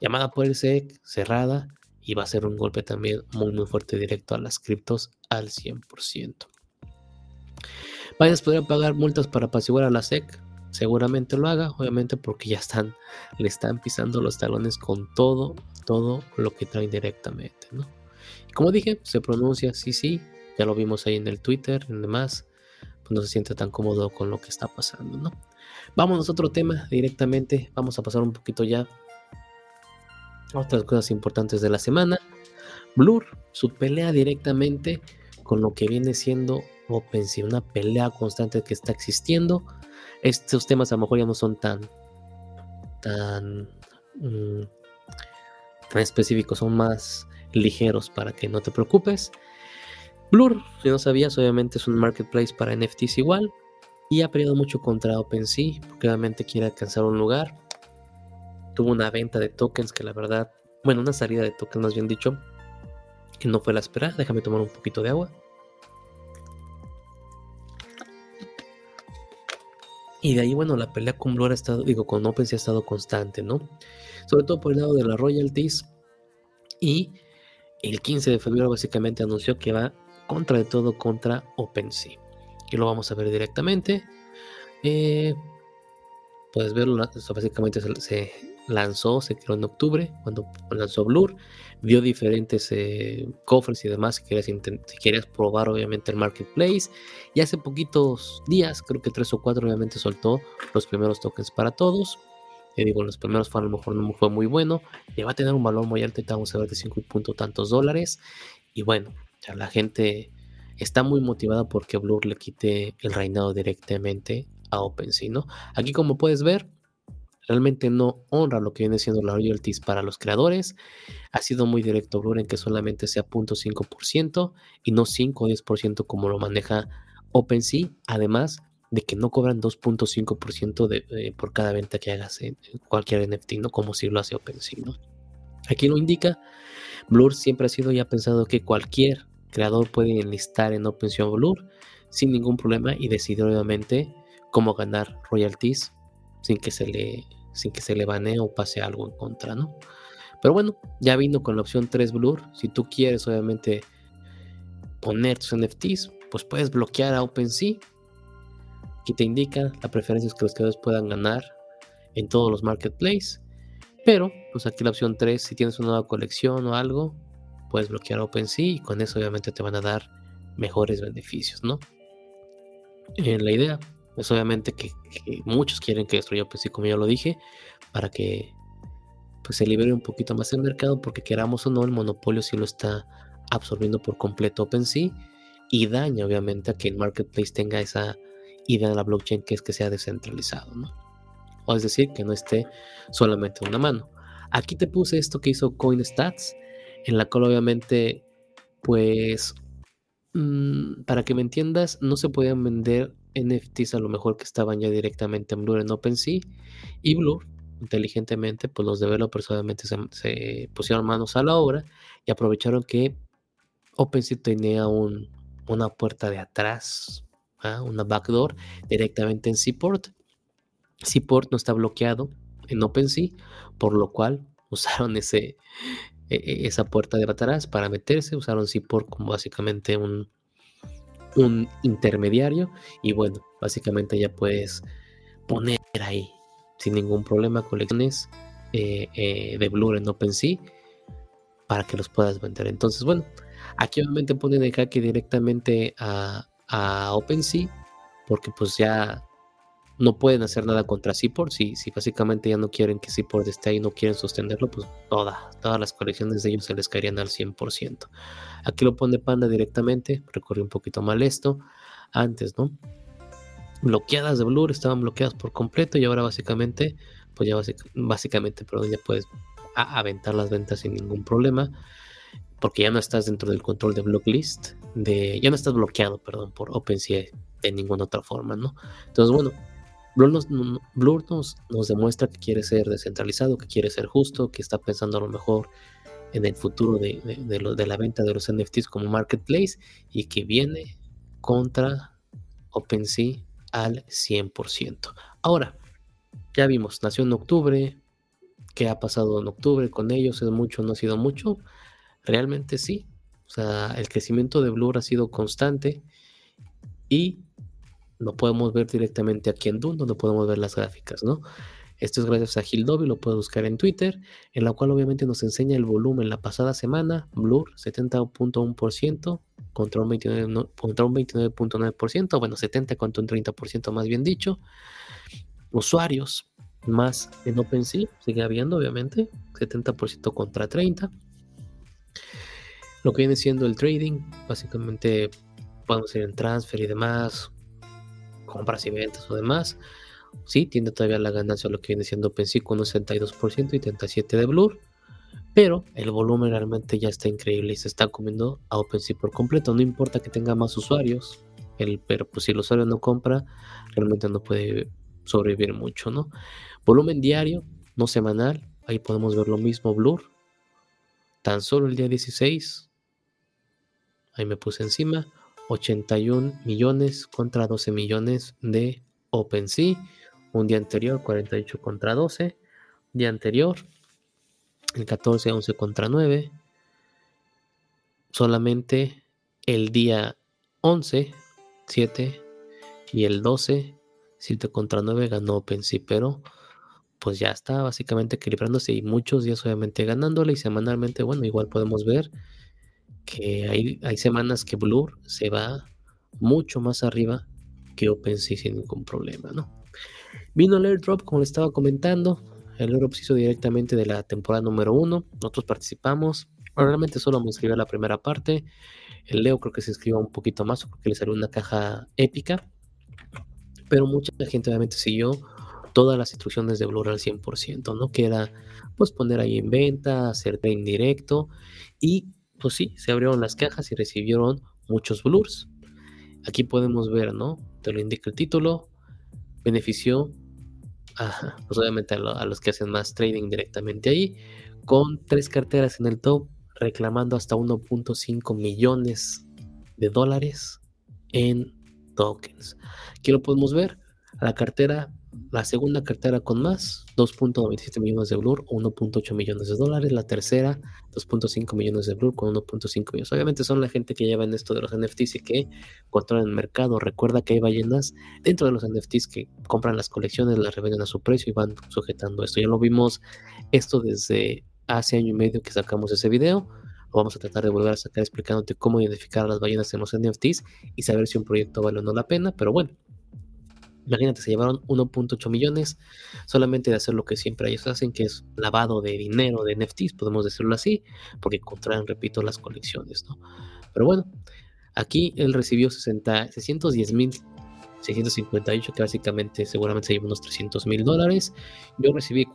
llamada por el SEC, cerrada, y va a ser un golpe también muy muy fuerte directo a las criptos al 100%. Binance podría pagar multas para apaciguar a la SEC, seguramente lo haga, obviamente porque ya están, le están pisando los talones con todo, todo lo que traen directamente, ¿no? como dije, se pronuncia sí, sí, ya lo vimos ahí en el Twitter, en demás, pues no se siente tan cómodo con lo que está pasando, ¿no? Vámonos a otro tema directamente, vamos a pasar un poquito ya a otras cosas importantes de la semana. Blur, su pelea directamente con lo que viene siendo OpenSea, una pelea constante que está existiendo. Estos temas a lo mejor ya no son tan, tan, mm, tan específicos, son más ligeros para que no te preocupes. Blur, si no sabías, obviamente es un marketplace para NFTs igual y ha peleado mucho contra OpenSea porque obviamente quiere alcanzar un lugar. Tuvo una venta de tokens que la verdad, bueno, una salida de tokens más bien dicho, que no fue la esperada. Déjame tomar un poquito de agua. Y de ahí, bueno, la pelea con Blur ha estado, digo, con OpenSea ha estado constante, ¿no? Sobre todo por el lado de las royalties. Y el 15 de febrero básicamente anunció que va contra de todo contra OpenSea. Y lo vamos a ver directamente. Eh, puedes verlo, básicamente se, lanzó, se creó en octubre, cuando lanzó Blur, vio diferentes eh, cofres y demás, si querías, si querías probar obviamente el marketplace, y hace poquitos días, creo que tres o cuatro obviamente soltó los primeros tokens para todos, te digo, los primeros fue a lo mejor no fue muy bueno, y va a tener un valor muy alto, vamos a ver de 5 punto tantos dólares, y bueno, ya la gente está muy motivada porque Blur le quite el reinado directamente a OpenSea. Aquí como puedes ver, realmente no honra lo que viene siendo la royalties para los creadores. Ha sido muy directo Blur en que solamente sea 0.5% y no 5 o 10% como lo maneja OpenSea, además de que no cobran 2.5% de, eh, por cada venta que hagas en, cualquier NFT, ¿no? Como si lo hace OpenSea, ¿no? Aquí lo indica, Blur siempre ha sido ya pensado que cualquier creador puede enlistar en OpenSea Blur sin ningún problema y decidir obviamente cómo ganar royalties sin que se le sin que se le banee o pase algo en contra, ¿no? Pero bueno, ya vino con la opción 3 Blur. Si tú quieres, obviamente, poner tus NFTs, pues puedes bloquear a OpenSea. Aquí te indica la preferencia es que los creadores puedan ganar en todos los marketplaces. Pero, pues aquí la opción 3, si tienes una nueva colección o algo, puedes bloquear OpenSea y con eso obviamente te van a dar mejores beneficios, ¿no? En la idea es obviamente que, muchos quieren que destruya OpenSea, como ya lo dije, para que pues, se libere un poquito más el mercado, porque queramos o no, el monopolio sí lo está absorbiendo por completo OpenSea y daña obviamente a que el marketplace tenga esa idea de la blockchain que es que sea descentralizado, ¿no? O es decir, que no esté solamente en una mano. Aquí te puse esto que hizo CoinStats, en la cual obviamente, pues, mm, para que me entiendas, no se podían vender NFTs a lo mejor que estaban ya directamente en Blur en OpenSea y Blur inteligentemente pues los developers obviamente se, pusieron manos a la obra y aprovecharon que OpenSea tenía un, una puerta de atrás, ¿ah? una backdoor directamente en Seaport. Seaport no está bloqueado en OpenSea, por lo cual <laughs> usaron ese, e, e, esa puerta de atrás para meterse, usaron Seaport como básicamente un, un intermediario y bueno, básicamente ya puedes poner ahí sin ningún problema colecciones eh, eh, de Blur en OpenSea para que los puedas vender. Entonces, bueno, aquí obviamente ponen el jaque directamente a, a OpenSea porque pues ya no pueden hacer nada contra Seaport. Si, si básicamente ya no quieren que Seaport esté ahí, no quieren sostenerlo, pues todas, todas las colecciones de ellos se les caerían al 100%. Aquí lo pone Panda directamente, recorrí un poquito mal esto. Antes, ¿no? Bloqueadas de Blur, estaban bloqueadas por completo y ahora básicamente, pues ya básicamente, perdón, ya puedes aventar las ventas sin ningún problema porque ya no estás dentro del control de blocklist, de, ya no estás bloqueado, perdón, por OpenSea de ninguna otra forma, ¿no? Entonces, bueno, Blur, nos, demuestra que quiere ser descentralizado, que quiere ser justo, que está pensando a lo mejor en el futuro de, de, la venta de los NFTs como marketplace y que viene contra OpenSea al 100%. Ahora, ya vimos, nació en octubre, ¿qué ha pasado en octubre con ellos? ¿Es mucho no ha sido mucho? Realmente sí. O sea, el crecimiento de Blur ha sido constante y lo podemos ver directamente aquí en Doom, donde podemos ver las gráficas, ¿no? Esto es gracias a Hildobi, lo puedes buscar en Twitter, en la cual obviamente nos enseña el volumen. La pasada semana, Blur 70.1% contra un 29.9%, bueno, 70 contra un 30% más bien dicho. Usuarios más en OpenSea, sigue habiendo obviamente, 70% contra 30%. lo que viene siendo el trading, básicamente podemos ir en transfer y demás, compras y ventas o demás. Sí, tiene todavía la ganancia lo que viene siendo OpenSea con un 62% y 37% de Blur. Pero el volumen realmente ya está increíble y se está comiendo a OpenSea por completo. No importa que tenga más usuarios, el, pero pues si el usuario no compra, realmente no puede sobrevivir mucho, ¿no? Volumen diario, no semanal, ahí podemos ver lo mismo Blur. Tan solo el día 16, ahí me puse encima, 81 millones contra 12 millones de OpenSea. Un día anterior, 48 contra 12. Día anterior, el 14, 11 contra 9. Solamente el día 11, 7 y el 12, 7 contra 9 ganó OpenSea, pero pues ya está básicamente equilibrándose y muchos días obviamente ganándole y semanalmente, bueno, igual podemos ver que hay, hay semanas que Blur se va mucho más arriba que OpenSea sin ningún problema, ¿no? Vino el airdrop, como le estaba comentando, el airdrop se hizo directamente de la temporada número uno. Nosotros participamos. Realmente solo me inscribió la primera parte. El Leo creo que se inscribió un poquito más porque le salió una caja épica. Pero mucha gente obviamente siguió todas las instrucciones de Blur al 100%, ¿no? Que era pues poner ahí en venta, hacer trading directo. Y pues sí, se abrieron las cajas y recibieron muchos Blurs. Aquí podemos ver, ¿no? Te lo indica el título. Benefició pues obviamente a, los que hacen más trading directamente ahí, con tres carteras en el top, reclamando hasta 1.5 millones de dólares en tokens. Aquí lo podemos ver, la cartera la segunda cartera con más, 2.97 millones de Blur, 1.8 millones de dólares. La tercera, 2.5 millones de Blur con 1.5 millones. Obviamente son la gente que lleva en esto de los NFTs y que controlan el mercado. Recuerda que hay ballenas dentro de los NFTs que compran las colecciones, las revenden a su precio y van sujetando esto. Ya lo vimos esto desde hace año y medio que sacamos ese video. Vamos a tratar de volver a sacar explicándote cómo identificar a las ballenas en los NFTs y saber si un proyecto vale o no la pena. Pero bueno, Imagínate, se llevaron 1.8 millones solamente de hacer lo que siempre ellos hacen, que es lavado de dinero de NFTs, podemos decirlo así, porque controlan, repito, las colecciones, ¿no? Pero bueno, aquí él recibió 60, 610 mil 658, que básicamente seguramente se llevó unos 300 mil dólares. Yo recibí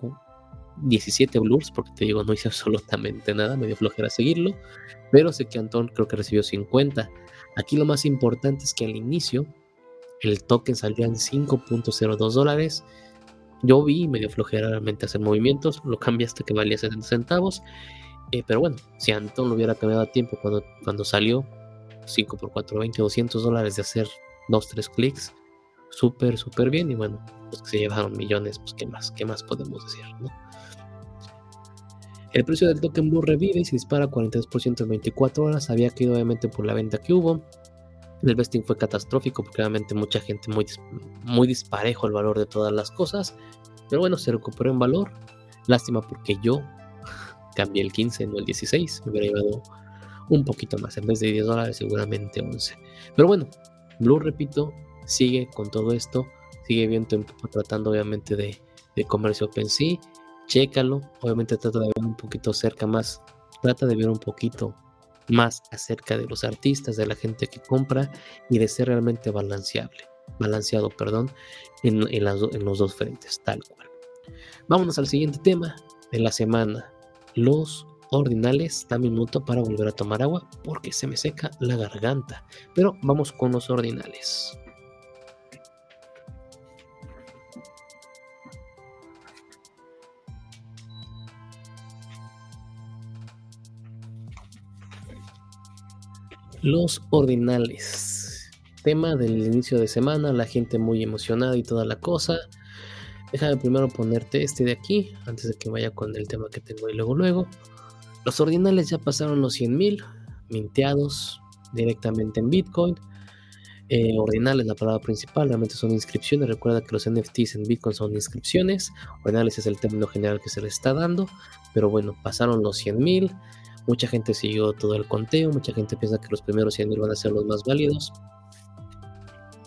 17 blurs, porque te digo, no hice <laughs> absolutamente nada, me dio flojera seguirlo, pero sé que Antón creo que recibió 50. Aquí lo más importante es que al inicio el token saldría en 5.02 dólares. Yo vi medio flojera realmente hacer movimientos, lo cambié hasta que valía 70 centavos. Eh, pero bueno, si Anton lo hubiera cambiado a tiempo cuando, cuando salió, 5 por 4, 20, 200 dólares de hacer 2, 3 clics, súper, súper bien. Y bueno, los que se llevaron millones, pues qué más, qué más podemos decir, El precio del token Blue revive y se dispara 43% en 24 horas. Había caído obviamente por la venta que hubo. El vesting fue catastrófico porque realmente mucha gente muy, muy disparejo el valor de todas las cosas. Pero bueno, se recuperó en valor. Lástima porque yo <laughs> cambié el 15, no el 16. Me hubiera llevado un poquito más. En vez de 10 dólares, seguramente 11. Pero bueno, Blue, repito, sigue con todo esto. Sigue bien tratando obviamente de, de comercio OpenSea. Chécalo. Obviamente trata de ver un poquito cerca más. Trata de ver un poquito más acerca de los artistas, de la gente que compra y de ser realmente balanceable, balanceado, perdón, en, en los dos frentes, tal cual. Vámonos al siguiente tema de la semana, los ordinales. Dame un minuto para volver a tomar agua porque se me seca la garganta. Pero vamos con los ordinales. Los ordinales. Tema del inicio de semana, la gente muy emocionada y toda la cosa. Déjame primero ponerte este de aquí, antes de que vaya con el tema que tengo y luego luego. Los ordinales ya pasaron los 100.000 minteados directamente en Bitcoin. Eh, ordinales, la palabra principal, realmente son inscripciones. Recuerda que los NFTs en Bitcoin son inscripciones. Ordinales es el término general que se les está dando. Pero bueno, pasaron los 100.000. Mucha gente siguió todo el conteo, mucha gente piensa que los primeros 100.000 van a ser los más válidos.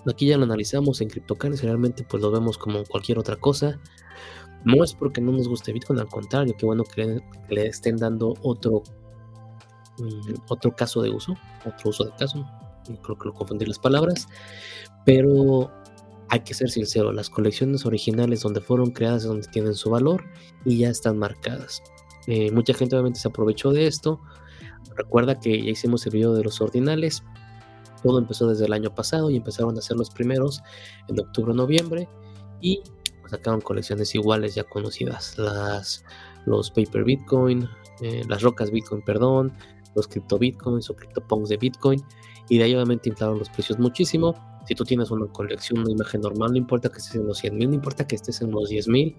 Aquí ya lo analizamos en CryptoCarnes y realmente pues lo vemos como cualquier otra cosa. No es porque no nos guste Bitcoin, al contrario, qué bueno que le, estén dando otro, mm, otro caso de uso, otro uso de caso, creo que lo confundí las palabras, pero hay que ser sincero, las colecciones originales donde fueron creadas es donde tienen su valor y ya están marcadas. Eh, mucha gente obviamente se aprovechó de esto. Recuerda que ya hicimos el video de los ordinales. Todo empezó desde el año pasado y empezaron a ser los primeros en octubre noviembre y sacaron colecciones iguales ya conocidas. Las, los Paper Bitcoin, eh, las rocas Bitcoin, perdón, los Crypto Bitcoins o CryptoPunks de Bitcoin. Y de ahí obviamente inflaron los precios muchísimo. Si tú tienes una colección, una imagen normal, no importa que estés en los 100 mil, no importa que estés en los 10 mil,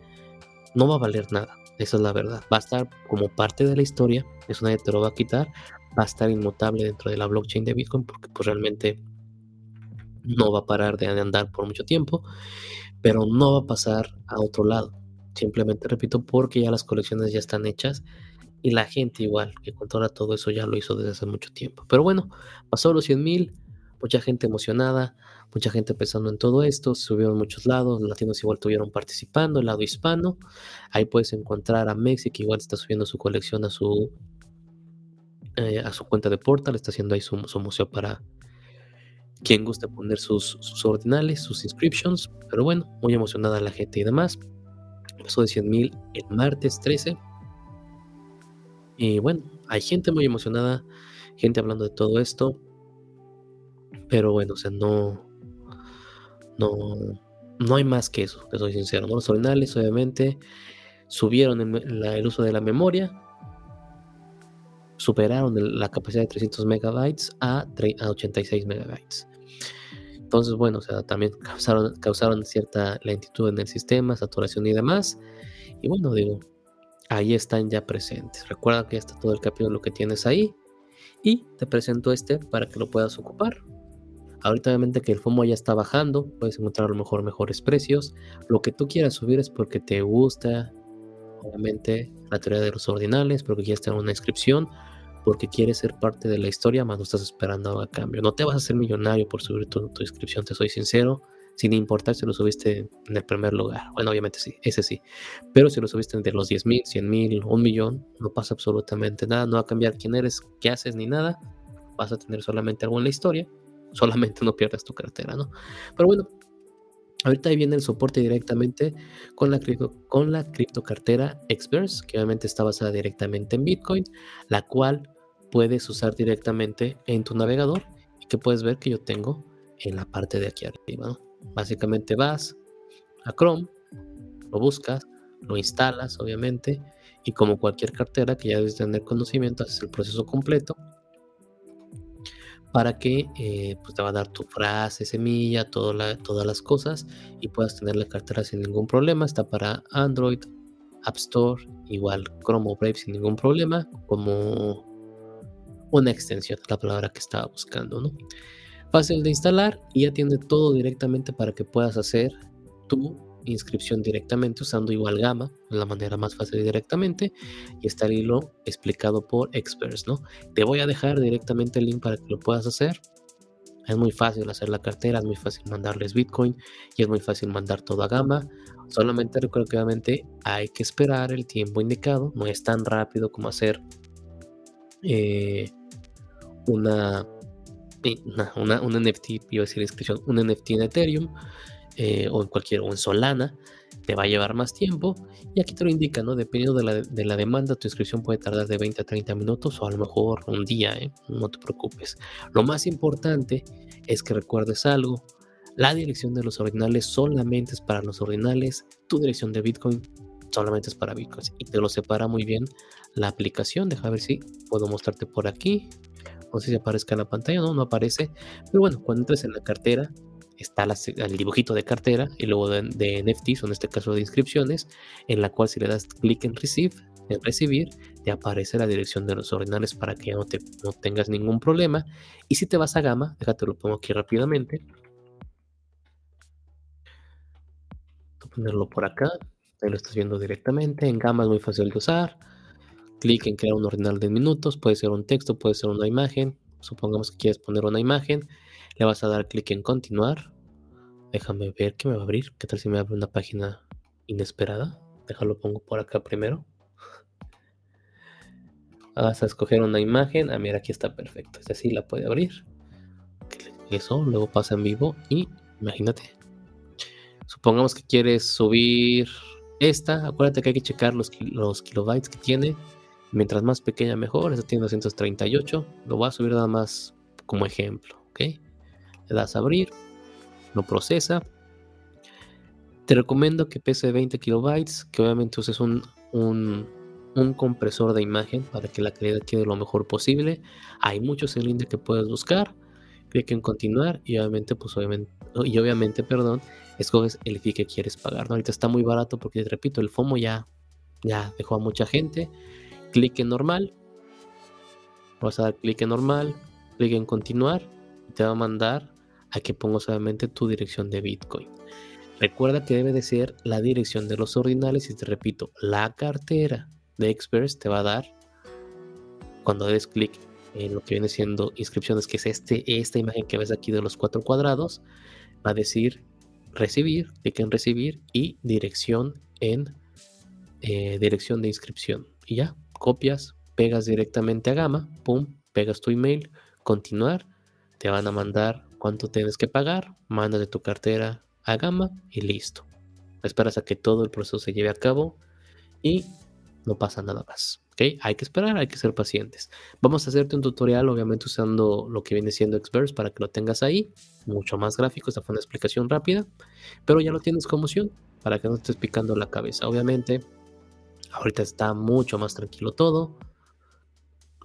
no va a valer nada. Esa es la verdad. Va a estar como parte de la historia, eso nadie te lo va a quitar. Va a estar inmutable dentro de la blockchain de Bitcoin porque pues realmente no va a parar de andar por mucho tiempo, pero no va a pasar a otro lado. Simplemente repito, porque ya las colecciones ya están hechas y la gente igual que controla todo eso ya lo hizo desde hace mucho tiempo. Pero bueno, pasó los 100 mil, mucha gente emocionada, mucha gente pensando en todo esto, subieron muchos lados, los latinos igual estuvieron participando, el lado hispano, ahí puedes encontrar a que igual está subiendo su colección a su eh, a su cuenta de Portal, está haciendo ahí su, museo para quien guste poner sus, ordinales, sus inscriptions, pero bueno, muy emocionada la gente y demás. Pasó de 100 mil el martes 13. Y bueno, hay gente muy emocionada, gente hablando de todo esto. Pero bueno, o sea, no. No. No hay más que eso, que soy sincero. Los ordinales, obviamente, subieron el, uso de la memoria. Superaron la capacidad de 300 megabytes a, 86 megabytes. Entonces, bueno, o sea, también causaron, causaron cierta lentitud en el sistema, saturación y demás. Y bueno, digo, ahí están ya presentes. Recuerda que ya está todo el capítulo que tienes ahí. Y te presento este para que lo puedas ocupar. Ahorita obviamente que el FOMO ya está bajando, puedes encontrar a lo mejor mejores precios. Lo que tú quieras subir es porque te gusta, obviamente, la teoría de los ordinales, porque quieres tener una inscripción, porque quieres ser parte de la historia, más no estás esperando a cambio. No te vas a hacer millonario por subir tu, tu inscripción, te soy sincero, sin importar si lo subiste en el primer lugar. Bueno, obviamente sí, ese sí. Pero si lo subiste entre los 10 mil, 100 mil, un millón, no pasa absolutamente nada, no va a cambiar quién eres, qué haces ni nada. Vas a tener solamente algo en la historia solamente no pierdas tu cartera, ¿no? Pero bueno, ahorita ahí viene el soporte directamente con la, con la criptocartera Experts, que obviamente está basada directamente en Bitcoin, la cual puedes usar directamente en tu navegador y que puedes ver que yo tengo en la parte de aquí arriba, ¿no? Básicamente vas a Chrome, lo buscas, lo instalas, obviamente, y como cualquier cartera que ya debes tener conocimiento, haces el proceso completo para que eh, pues te va a dar tu frase, semilla, todas las cosas y puedas tener la cartera sin ningún problema. Está para Android, App Store, igual Chrome o Brave sin ningún problema, como una extensión, la palabra que estaba buscando, ¿no? Fácil de instalar y ya tiene todo directamente para que puedas hacer tu inscripción directamente usando igual Gama, la manera más fácil y directamente, y está el hilo explicado por experts, ¿no? Te voy a dejar directamente el link para que lo puedas hacer. Es muy fácil hacer la cartera, es muy fácil mandarles Bitcoin y es muy fácil mandar todo a Gama. Solamente recuerdo que obviamente hay que esperar el tiempo indicado, no es tan rápido como hacer eh, una, una, una, NFT, iba a decir inscripción, un NFT en Ethereum eh, o en cualquier, o en Solana, te va a llevar más tiempo. Y aquí te lo indica, ¿no? Dependiendo de la, de la demanda, tu inscripción puede tardar de 20 a 30 minutos o a lo mejor un día, ¿eh? No te preocupes. Lo más importante es que recuerdes algo. La dirección de los ordinales solamente es para los ordinales. Tu dirección de Bitcoin solamente es para Bitcoin. Y te lo separa muy bien la aplicación. Deja ver si puedo mostrarte por aquí. No sé si aparezca en la pantalla, no, no aparece. Pero bueno, cuando entres en la cartera, está el dibujito de cartera y luego de, de NFTs, o en este caso de inscripciones, en la cual si le das clic en Receive, en recibir, te aparece la dirección de los ordinales para que no, te, no tengas ningún problema. Y si te vas a Gama, déjate lo pongo aquí rápidamente. Voy a ponerlo por acá, ahí lo estás viendo directamente. En Gama es muy fácil de usar. Clic en crear un ordinal de minutos, puede ser un texto, puede ser una imagen. Supongamos que quieres poner una imagen le vas a dar clic en continuar. Déjame ver qué me va a abrir. ¿Qué tal si me abre una página inesperada? Déjalo pongo por acá primero. Vas a escoger una imagen. Ah, mira, aquí está perfecto. Esta sí la puede abrir. Eso, luego pasa en vivo y imagínate. Supongamos que quieres subir esta. Acuérdate que hay que checar los, los kilobytes que tiene. Mientras más pequeña, mejor. Esta tiene 238. Lo voy a subir nada más como ejemplo. ¿Ok? Le das a abrir. Lo procesa. Te recomiendo que pese 20 kilobytes. Que obviamente uses un, un un compresor de imagen para que la calidad quede lo mejor posible. Hay muchos en línea que puedes buscar. Clic en continuar y obviamente, pues obviamente, y obviamente, perdón, escoges el fee que quieres pagar. Ahorita está muy barato porque, repito, el FOMO ya, ya dejó a mucha gente. Clic en normal. Vas a dar clic en normal, clic en continuar y te va a mandar a que pongas obviamente tu dirección de Bitcoin. Recuerda que debe de ser la dirección de los ordinales y te repito, la cartera de Experts te va a dar cuando des clic en lo que viene siendo inscripciones, que es este, esta imagen que ves aquí de los cuatro cuadrados, va a decir recibir, clic en recibir y dirección en eh, dirección de inscripción. Y ya, copias, pegas directamente a Gama, pum, pegas tu email, continuar, te van a mandar cuánto tienes que pagar, mandas de tu cartera a Gama y listo. Esperas a que todo el proceso se lleve a cabo y no pasa nada más. ¿ok? Hay que esperar, hay que ser pacientes. Vamos a hacerte un tutorial, obviamente usando lo que viene siendo Experts para que lo tengas ahí, mucho más gráfico, esta fue una explicación rápida, pero ya lo tienes como opción para que no estés picando la cabeza. Obviamente, ahorita está mucho más tranquilo todo.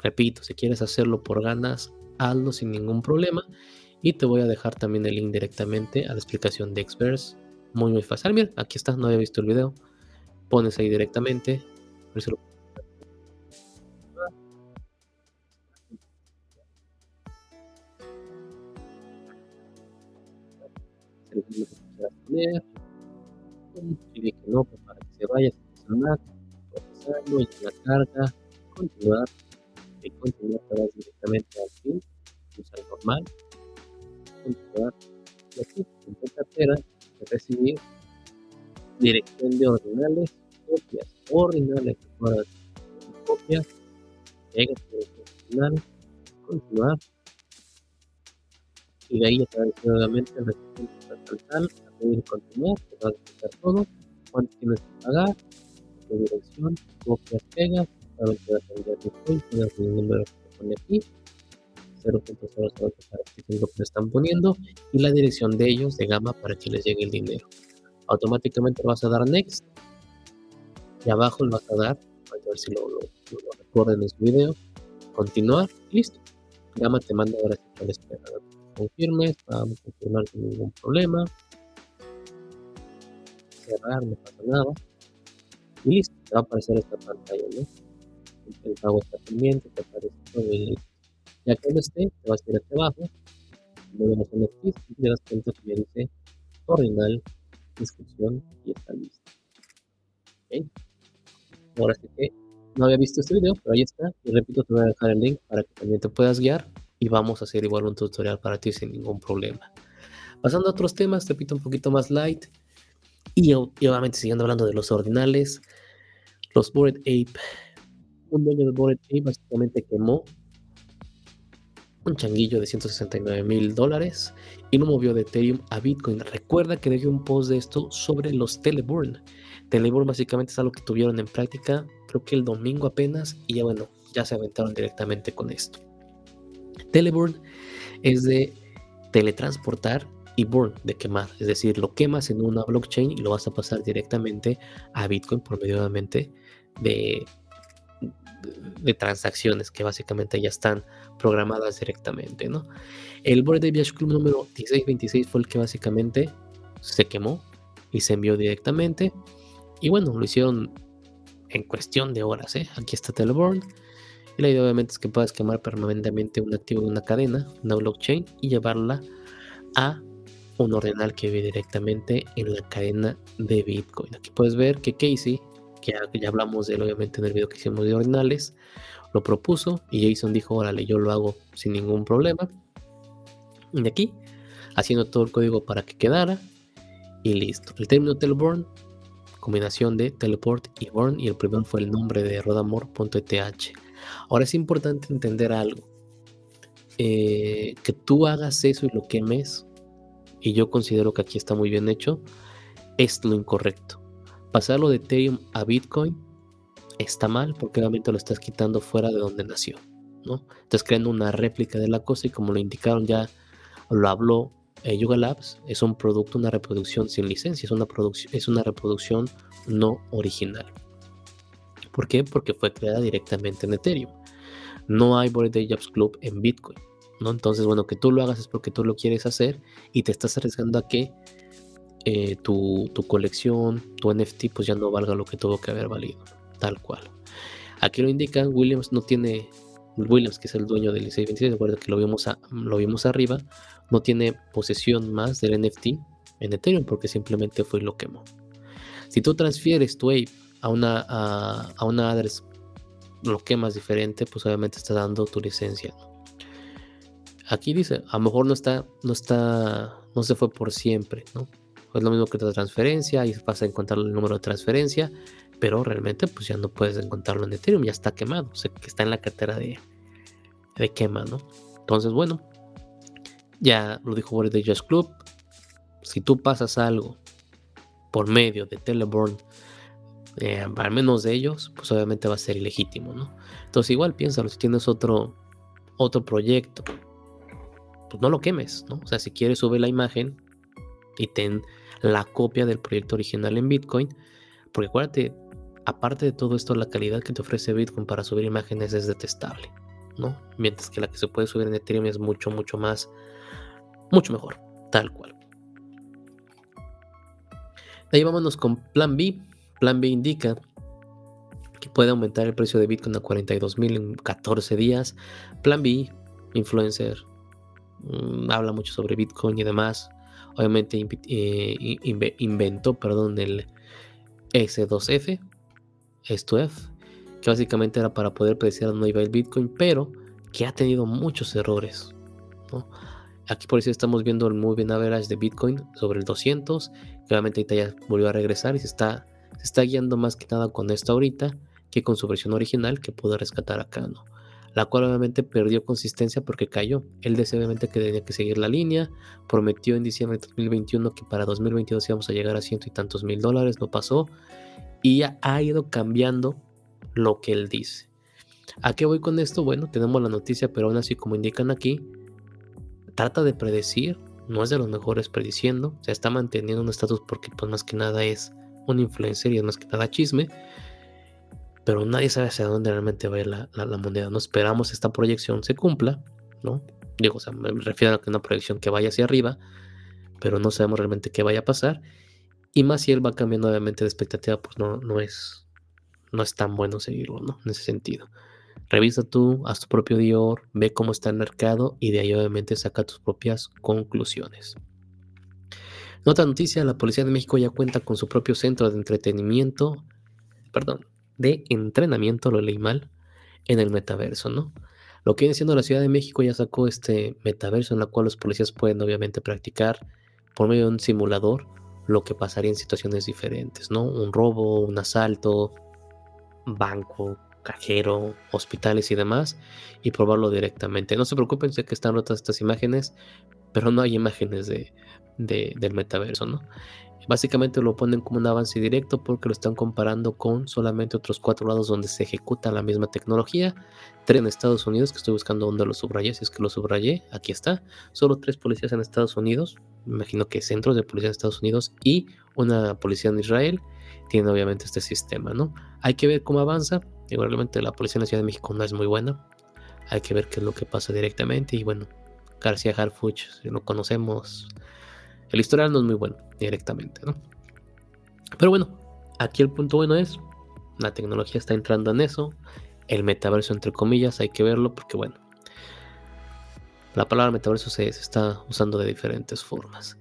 Repito, si quieres hacerlo por ganas, hazlo sin ningún problema. Y te voy a dejar también el link directamente a la explicación de Experts. Muy, muy fácil. Mira, aquí está, no había visto el video. Pones ahí directamente, y no pues para que se vaya seleccionar procesando y la carga continuar y continuar te vas directamente al fin usar normal aquí en tu cartera recibir dirección de ordinales copias ordinales para copias, llega final, continuar, y de ahí a nuevamente el recurso tal, a pedir continuar, te va a explicar todo, cuánto tienes que pagar, qué dirección, copias, pegas, solamente vas a enviar Bitcoin, pones el número que pone aquí, 0.008 para que lo que están poniendo, y la dirección de ellos de gama para que les llegue el dinero. Automáticamente vas a dar next y abajo le vas a dar, a ver si lo, lo, recuerden en su video, continuar, listo. Gama te manda ahora si la espera. Confirmes, vamos a confirmar sin ningún problema. Cerrar, no pasa nada. Listo, te va a aparecer esta pantalla, ¿no? El pago está pendiente, te aparece todo listo. Ya que no esté, te vas a ir aquí abajo, volvemos a clic y te das cuenta que ya dice ordinal, inscripción y está listo. ¿Okay? Ahora sí que no había visto este video, pero ahí está. Y repito, te voy a dejar el link para que también te puedas guiar y vamos a hacer igual un tutorial para ti sin ningún problema. Pasando a otros temas, te repito un poquito más light. Y, obviamente siguiendo hablando de los ordinales, los Bored Ape. Un dueño de Bored Ape básicamente quemó un changuillo de 169 mil dólares y lo movió de Ethereum a Bitcoin. Recuerda que dejé un post de esto sobre los Teleburn. Teleburn básicamente es algo que tuvieron en práctica, creo que el domingo apenas, y ya bueno, ya se aventaron directamente con esto. Teleburn es de teletransportar y burn de quemar, es decir, lo quemas en una blockchain y lo vas a pasar directamente a Bitcoin por medio de, de transacciones que básicamente ya están programadas directamente, ¿no? El Board de Club número 1626 fue el que básicamente se quemó y se envió directamente. Y bueno, lo hicieron en cuestión de horas, ¿eh? Aquí está Teleborn. Y la idea obviamente es que puedas quemar permanentemente un activo de una cadena, una blockchain, y llevarla a un ordinal que vive directamente en la cadena de Bitcoin. Aquí puedes ver que Casey, que ya, hablamos de él obviamente en el video que hicimos de ordinales, lo propuso y Jason dijo, órale, yo lo hago sin ningún problema. Y aquí, haciendo todo el código para que quedara y listo. El término Teleborn, combinación de teleport y born y el primero fue el nombre de rodamor.eth. Ahora es importante entender algo. Eh, que tú hagas eso y lo quemes, y yo considero que aquí está muy bien hecho, es lo incorrecto. Pasarlo de Ethereum a Bitcoin está mal porque obviamente lo estás quitando fuera de donde nació, ¿no? Estás creando una réplica de la cosa y como lo indicaron ya, lo habló eh, Yuga Labs, es un producto, una reproducción sin licencia, es una, es una reproducción no original. ¿Por qué? Porque fue creada directamente en Ethereum. No hay Bored Jobs Club en Bitcoin. ¿no? Entonces, bueno, que tú lo hagas es porque tú lo quieres hacer y te estás arriesgando a que eh, tu, colección, tu NFT, pues ya no valga lo que tuvo que haber valido, tal cual. Aquí lo indican, Williams no tiene, Williams, que es el dueño del 626, recuerda que lo vimos, lo vimos arriba, no tiene posesión más del NFT en Ethereum porque simplemente fue y lo quemó. Si tú transfieres tu Ape a una, a, una address, lo quemas diferente, pues obviamente está dando tu licencia. Aquí dice, a lo mejor no está, no está, no se fue por siempre, ¿no? Es lo mismo que otra transferencia, y vas a encontrar el número de transferencia, pero realmente pues ya no puedes encontrarlo en Ethereum, ya está quemado, o sea que está en la cartera de, de quema, ¿no? Entonces, bueno, ya lo dijo Boris de Just Club, si tú pasas algo por medio de Teleborn, eh, al menos de ellos, pues obviamente va a ser ilegítimo, ¿no? Entonces igual piénsalo, si tienes otro, otro proyecto, pues no lo quemes, ¿no? O sea, si quieres sube la imagen y ten la copia del proyecto original en Bitcoin, porque acuérdate, aparte de todo esto, la calidad que te ofrece Bitcoin para subir imágenes es detestable, ¿no? Mientras que la que se puede subir en Ethereum es mucho, mucho más, mucho mejor, tal cual. De ahí vámonos con Plan B. Plan B indica que puede aumentar el precio de Bitcoin a 42 mil en 14 días. Plan B, influencer, mm, habla mucho sobre Bitcoin y demás. Obviamente eh, inventó perdón, el S2F, S2F, que básicamente era para poder predecir a dónde iba el Bitcoin, pero que ha tenido muchos errores. Aquí por eso estamos viendo el moving average de Bitcoin sobre el 200, que obviamente ahorita ya volvió a regresar y se está, se está guiando más que nada con esto ahorita que con su versión original que pudo rescatar acá, ¿no? La cual obviamente perdió consistencia porque cayó. Él decía obviamente que tenía que seguir la línea, prometió en diciembre de 2021 que para 2022 íbamos a llegar a ciento y tantos mil dólares, no pasó, y ya ha ido cambiando lo que él dice. ¿A qué voy con esto? Bueno, tenemos la noticia, pero aún así como indican aquí, trata de predecir, no es de los mejores prediciendo, se está manteniendo un estatus porque pues más que nada es un influencer y es más que nada chisme, pero nadie sabe hacia dónde realmente va a ir la, moneda. No esperamos esta proyección se cumpla, ¿no? Digo, o sea, me refiero a que una proyección que vaya hacia arriba, pero no sabemos realmente qué vaya a pasar. Y más si él va cambiando obviamente de expectativa, pues no, no, es, no es tan bueno seguirlo, ¿no? En ese sentido. Revisa tú, haz tu propio Dior, ve cómo está el mercado y de ahí obviamente saca tus propias conclusiones. Otra noticia, la Policía de México ya cuenta con su propio centro de entretenimiento, perdón, de entrenamiento, lo leí mal, en el metaverso, ¿no? Lo que viene siendo la Ciudad de México ya sacó este metaverso en la cual los policías pueden obviamente practicar por medio de un simulador lo que pasaría en situaciones diferentes, ¿no? Un robo, un asalto, banco, cajero, hospitales y demás, y probarlo directamente. No se preocupen, sé que están rotas estas imágenes, pero no hay imágenes de, del metaverso, ¿no? Básicamente lo ponen como un avance directo porque lo están comparando con solamente otros cuatro lados donde se ejecuta la misma tecnología. Tres en Estados Unidos, que estoy buscando dónde lo subrayé, si es que lo subrayé, aquí está. Solo tres policías en Estados Unidos, me imagino que centros de policía en Estados Unidos y una policía en Israel tienen obviamente este sistema, ¿no? Hay que ver cómo avanza. Igualmente la policía en la Ciudad de México no es muy buena. Hay que ver qué es lo que pasa directamente y bueno, García Harfuch, si lo conocemos, el historial no es muy bueno directamente, ¿no? Pero bueno, aquí el punto bueno es, la tecnología está entrando en eso, el metaverso entre comillas, hay que verlo porque bueno, la palabra metaverso se, está usando de diferentes formas.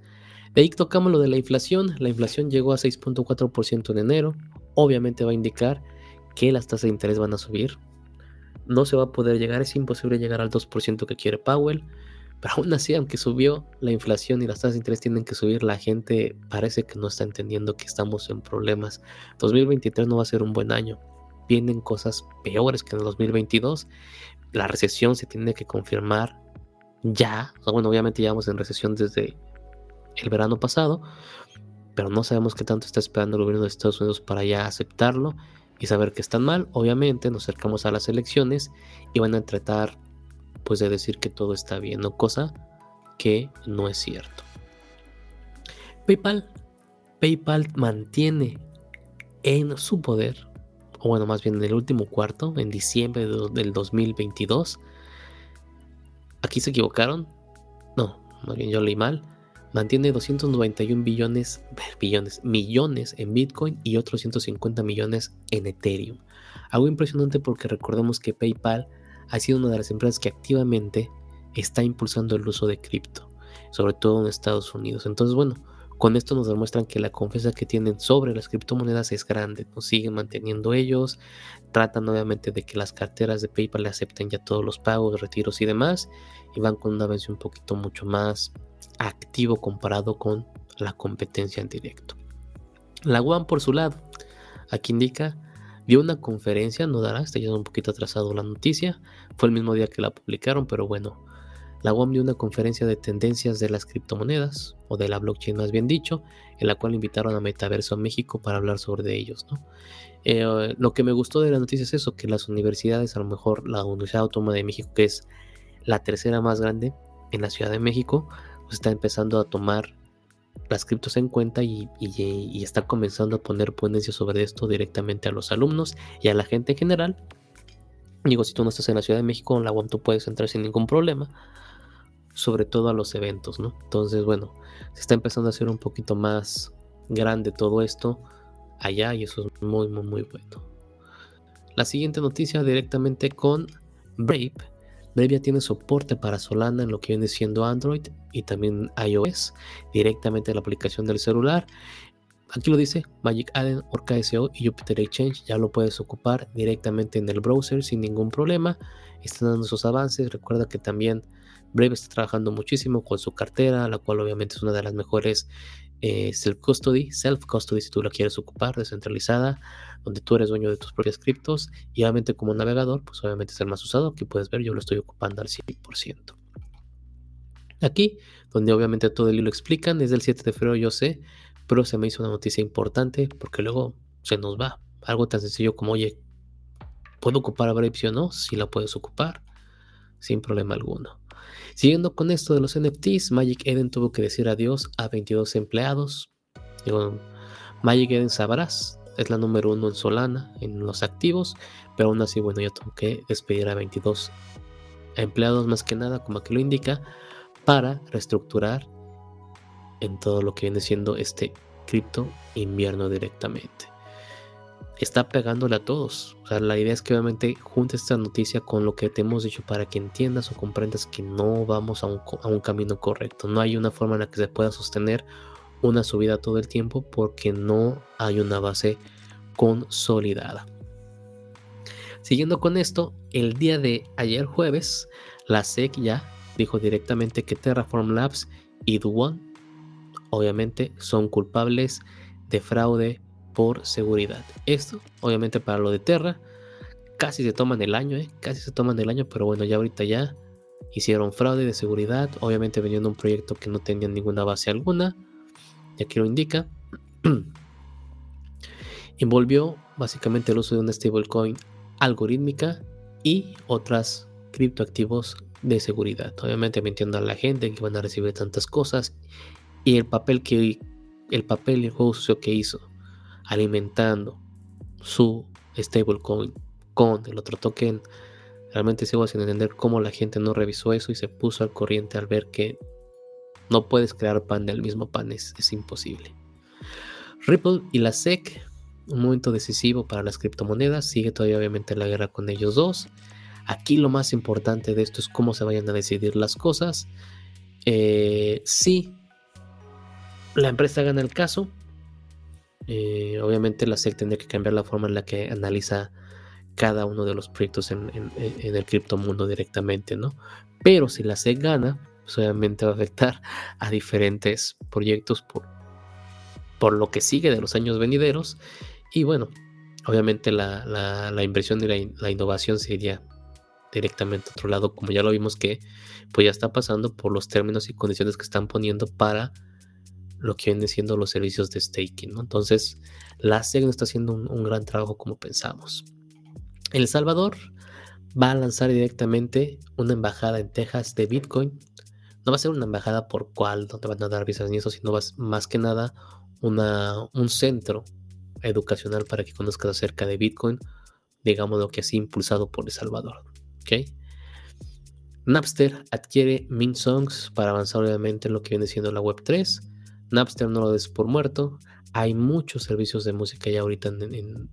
De ahí tocamos lo de la inflación, la inflación llegó a 6.4% en enero, obviamente va a indicar que las tasas de interés van a subir, no se va a poder llegar, es imposible llegar al 2% que quiere Powell, pero aún así, aunque subió la inflación y las tasas de interés tienen que subir, la gente parece que no está entendiendo que estamos en problemas. 2023 no va a ser un buen año. vienen cosas peores que en el 2022. La recesión se tiene que confirmar ya. bueno, obviamente ya vamos en recesión desde el verano pasado, pero no sabemos qué tanto está esperando el gobierno de Estados Unidos para ya aceptarlo y saber que están mal. Obviamente nos acercamos a las elecciones y van a tratar pues de decir que todo está bien, ¿no? Cosa que no es cierto. PayPal. PayPal mantiene en su poder, o bueno, más bien en el último cuarto, en diciembre del 2022. Aquí se equivocaron. No, más bien yo leí mal. Mantiene 291 billones, <laughs> billones, millones en Bitcoin y otros 150 millones en Ethereum. Algo impresionante porque recordemos que PayPal ha sido una de las empresas que activamente está impulsando el uso de cripto, sobre todo en Estados Unidos. Entonces, bueno, con esto nos demuestran que la confianza que tienen sobre las criptomonedas es grande, nos siguen manteniendo ellos, tratan obviamente de que las carteras de PayPal le acepten ya todos los pagos, retiros y demás, y van con un avance un poquito mucho más activo comparado con la competencia en directo. La One por su lado, aquí indica dio una conferencia, no dará, está ya un poquito atrasado la noticia, fue el mismo día que la publicaron, pero bueno, la UAM dio una conferencia de tendencias de las criptomonedas, o de la blockchain más bien dicho, en la cual invitaron a Metaverso México para hablar sobre ellos. ¿no? Eh, lo que me gustó de la noticia es eso, que las universidades, a lo mejor la Universidad Autónoma de México, que es la tercera más grande en la Ciudad de México, pues está empezando a tomar las criptos en cuenta y, está comenzando a poner ponencias sobre esto directamente a los alumnos y a la gente en general. Digo, si tú no estás en la Ciudad de México, en la UAM tú puedes entrar sin ningún problema, sobre todo a los eventos, ¿no? Entonces, bueno, se está empezando a hacer un poquito más grande todo esto allá y eso es muy, muy, muy bueno. La siguiente noticia directamente con Brave Brave tiene soporte para Solana en lo que viene siendo Android y también iOS directamente en la aplicación del celular. Aquí lo dice Magic Aden, Orca SEO y Jupyter Exchange. Ya lo puedes ocupar directamente en el browser sin ningún problema. Están dando esos avances. Recuerda que también Brave está trabajando muchísimo con su cartera, la cual obviamente es una de las mejores eh, self-custody, self-custody si tú la quieres ocupar, descentralizada, donde tú eres dueño de tus propias criptos y obviamente como navegador, pues obviamente es el más usado. Aquí puedes ver, yo lo estoy ocupando al 100%. Aquí, donde obviamente todo el hilo explican, es del 7 de febrero, yo sé, pero se me hizo una noticia importante porque luego se nos va. Algo tan sencillo como, oye, ¿puedo ocupar a Brave o no? Si la puedes ocupar, sin problema alguno. Siguiendo con esto de los NFTs, Magic Eden tuvo que decir adiós a 22 empleados. Digo, Magic Eden sabrás, es la número uno en Solana, en los activos, pero aún así, bueno, yo tengo que despedir a 22 empleados más que nada, como aquí lo indica, para reestructurar en todo lo que viene siendo este cripto invierno directamente está pegándole a todos. O sea, la idea es que obviamente juntes esta noticia con lo que te hemos dicho para que entiendas o comprendas que no vamos a un, a un camino correcto. No hay una forma en la que se pueda sostener una subida todo el tiempo porque no hay una base consolidada. Siguiendo con esto, el día de ayer jueves, la SEC ya dijo directamente que Terraform Labs y Duan obviamente son culpables de fraude por seguridad. Esto, obviamente, para lo de Terra, casi se toman el año, ¿eh? casi se toman el año, pero bueno, ya ahorita ya hicieron fraude de seguridad, obviamente vendiendo un proyecto que no tenía ninguna base alguna, y aquí lo indica. <clears throat> Envolvió básicamente el uso de una stablecoin algorítmica y otras criptoactivos de seguridad. Obviamente mintiendo a la gente que van a recibir tantas cosas y el papel que el papel y el juego sucio que hizo alimentando su stablecoin con el otro token. Realmente sigo sin entender cómo la gente no revisó eso y se puso al corriente al ver que no puedes crear pan del mismo pan, es, es imposible. Ripple y la SEC, un momento decisivo para las criptomonedas, sigue todavía obviamente la guerra con ellos dos. Aquí lo más importante de esto es cómo se vayan a decidir las cosas. Eh, si la empresa gana el caso, eh, obviamente la SEC tendría que cambiar la forma en la que analiza cada uno de los proyectos en, el criptomundo directamente, ¿no? Pero si la SEC gana, pues obviamente va a afectar a diferentes proyectos por, por lo que sigue de los años venideros. Y bueno, obviamente la, inversión y la, innovación se iría directamente a otro lado, como ya lo vimos que pues ya está pasando por los términos y condiciones que están poniendo para lo que vienen siendo los servicios de staking. Entonces, la SEC no está haciendo un, gran trabajo como pensamos. El Salvador va a lanzar directamente una embajada en Texas de Bitcoin. No va a ser una embajada por cual no te van a dar visas ni eso, sino más que nada una, un centro educacional para que conozcas acerca de Bitcoin, digamos lo que así impulsado por El Salvador. Napster adquiere Mint Songs para avanzar obviamente en lo que viene siendo la Web 3. Napster no lo des por muerto. Hay muchos servicios de música ya ahorita en,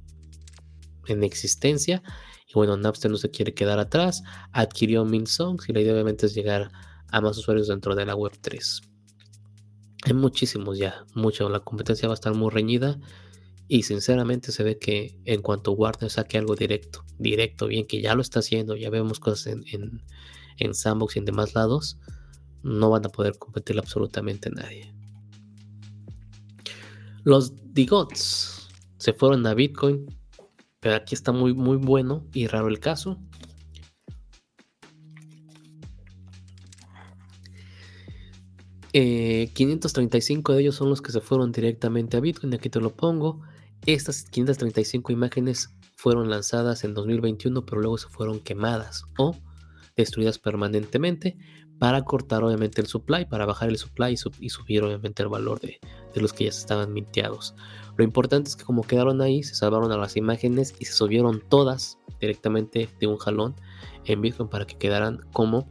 en, existencia. Y bueno, Napster no se quiere quedar atrás. Adquirió Mint Songs y la idea obviamente es llegar a más usuarios dentro de la Web 3. Hay muchísimos ya, mucho. La competencia va a estar muy reñida. Y sinceramente se ve que en cuanto Warner saque algo directo, directo, bien que ya lo está haciendo, ya vemos cosas en, en, en Sandbox y en demás lados, no van a poder competir absolutamente nadie. Los Digots se fueron a Bitcoin, pero aquí está muy, muy bueno y raro el caso. Eh, 535 de ellos son los que se fueron directamente a Bitcoin. Aquí te lo pongo. Estas 535 imágenes fueron lanzadas en 2021, pero luego se fueron quemadas o destruidas permanentemente para cortar obviamente el supply, para bajar el supply y, subir obviamente el valor de, los que ya estaban minteados. Lo importante es que como quedaron ahí, se salvaron a las imágenes y se subieron todas directamente de un jalón en Bitcoin para que quedaran como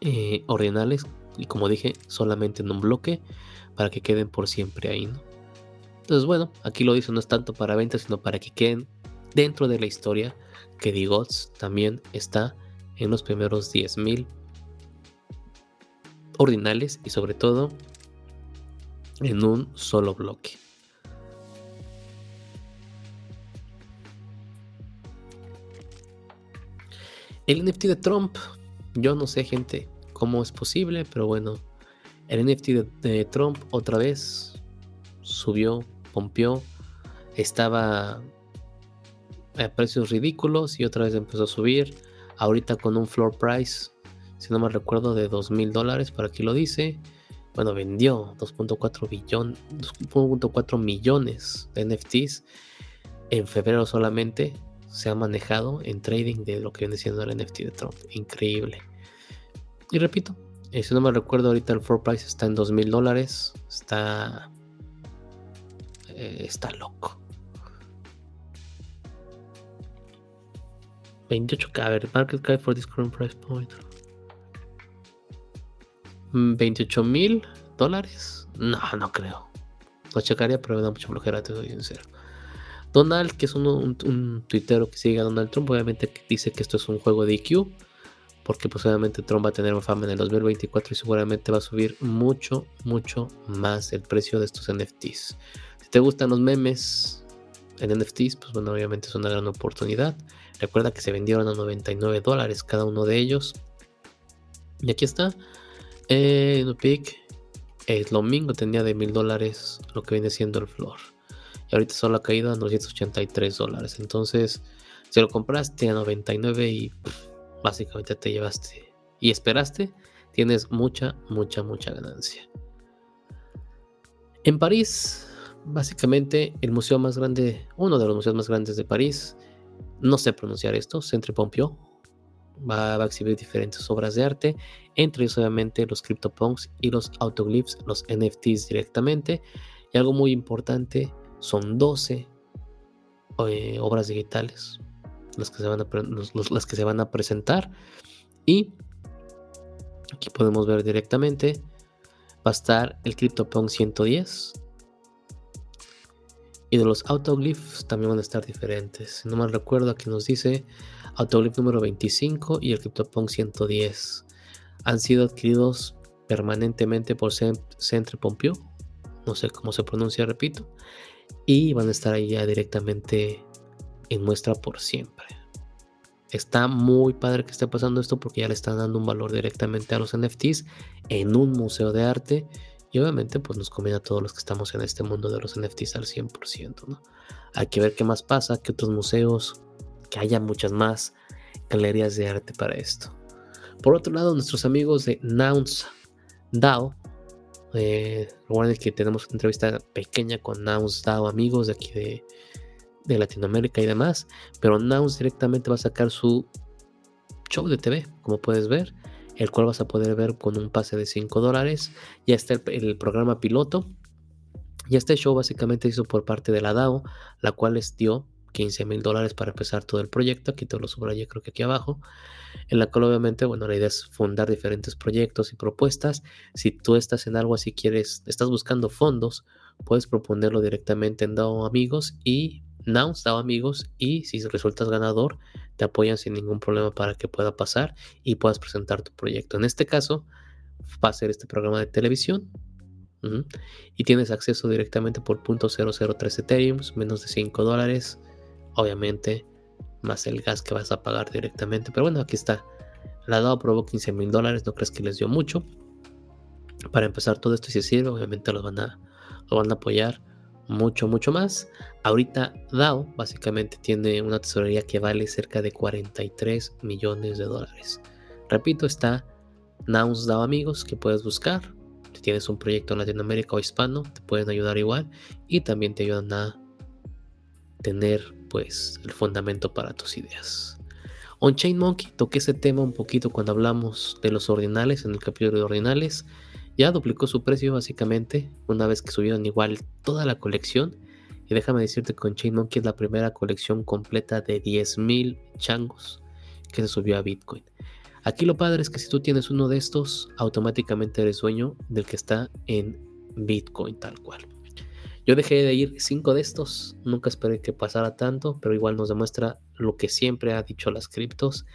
eh, ordinales y como dije, solamente en un bloque para que queden por siempre ahí. Entonces, bueno, aquí lo dice no es tanto para venta, sino para que queden dentro de la historia que Digots también está en los primeros 10.000 ordinales y sobre todo en un solo bloque. El NFT de Trump, yo no sé gente cómo es posible, pero bueno, el NFT de Trump otra vez subió pompió, estaba a precios ridículos y otra vez empezó a subir. Ahorita con un floor price, si no me recuerdo, de 2 mil dólares, por aquí lo dice. Bueno, vendió 2.4 billón, 2.4 millones de NFTs. En febrero solamente se ha manejado en trading de lo que viene siendo el NFT de Trump. Increíble. Y repito, eh, si no me recuerdo, ahorita el floor price está en 2 mil dólares. Está eh, está loco. 28k, a ver, market cap for this current price point. 28 mm, mil dólares. No, no creo. Lo checaría, pero me da mucha flojera, te soy sincero. Donald, que es un, un, tuitero que sigue a Donald Trump, obviamente dice que esto es un juego de IQ, porque posiblemente Trump va a tener fama en el 2024 y seguramente va a subir mucho, mucho más el precio de estos NFTs. Si te gustan los memes en NFTs, pues bueno, obviamente es una gran oportunidad. Recuerda que se vendieron a 99 dólares cada uno de ellos. Y aquí está. Eh, Nupic, el domingo tenía de 1000 dólares lo que viene siendo el flor. Y ahorita solo ha caído a 983 dólares. Entonces, si lo compraste a 99 y básicamente te llevaste y esperaste, tienes mucha, mucha, mucha ganancia. En París básicamente el museo más grande, uno de los museos más grandes de París, no sé pronunciar esto, Centre Pompidou, va, a exhibir diferentes obras de arte, entre ellos obviamente los CryptoPunks y los autoglyphs, los NFTs directamente, y algo muy importante, son 12 eh, obras digitales las que, se van a, las que se van a presentar, y aquí podemos ver directamente, va a estar el CryptoPunk 110, y de los autoglyphs también van a estar diferentes. No mal recuerdo, aquí nos dice autoglyph número 25 y el CryptoPunk 110. Han sido adquiridos permanentemente por Centre Pompeu. No sé cómo se pronuncia, repito. Y van a estar ahí ya directamente en muestra por siempre. Está muy padre que esté pasando esto porque ya le están dando un valor directamente a los NFTs en un museo de arte Y obviamente pues nos conviene a todos los que estamos en este mundo de los NFTs al 100%, ¿no? Hay que ver qué más pasa, que otros museos, que haya muchas más galerías de arte para esto. Por otro lado, nuestros amigos de Nouns DAO, eh, recuerden que tenemos una entrevista pequeña con Nouns DAO, amigos de aquí de, de Latinoamérica y demás, pero Nouns directamente va a sacar su show de TV, como puedes ver, el cual vas a poder ver con un pase de 5 dólares. Ya está el, programa piloto. Y este show básicamente hizo por parte de la DAO, la cual les dio 15 mil dólares para empezar todo el proyecto. Aquí te lo subrayé, creo que aquí abajo. En la cual, obviamente, bueno, la idea es fundar diferentes proyectos y propuestas. Si tú estás en algo así, quieres, estás buscando fondos, puedes proponerlo directamente en DAO Amigos y DAO Amigos. Y si resultas ganador, te apoyan sin ningún problema para que pueda pasar y puedas presentar tu proyecto. En este caso, va a ser este programa de televisión. Y tienes acceso directamente por .0013 Ethereum, menos de 5 dólares. Obviamente, más el gas que vas a pagar directamente. Pero bueno, aquí está. La DAO aprobó 15 mil dólares. No crees que les dio mucho. Para empezar todo esto, si sirve, obviamente lo van a, lo van a apoyar mucho, mucho más. Ahorita DAO básicamente tiene una tesorería que vale cerca de 43 millones de dólares. Repito, está Nouns DAO amigos que puedes buscar. Si tienes un proyecto en Latinoamérica o hispano, te pueden ayudar igual y también te ayudan a tener pues el fundamento para tus ideas. On Chain Monkey toqué ese tema un poquito cuando hablamos de los ordinales en el capítulo de ordinales ya duplicó su precio básicamente una vez que subieron igual toda la colección. Y déjame decirte con Chain Monkey es la primera colección completa de 10.000 changos que se subió a Bitcoin. Aquí lo padre es que si tú tienes uno de estos, automáticamente eres dueño del que está en Bitcoin tal cual. Yo dejé de ir 5 de estos, nunca esperé que pasara tanto, pero igual nos demuestra lo que siempre ha dicho las criptos.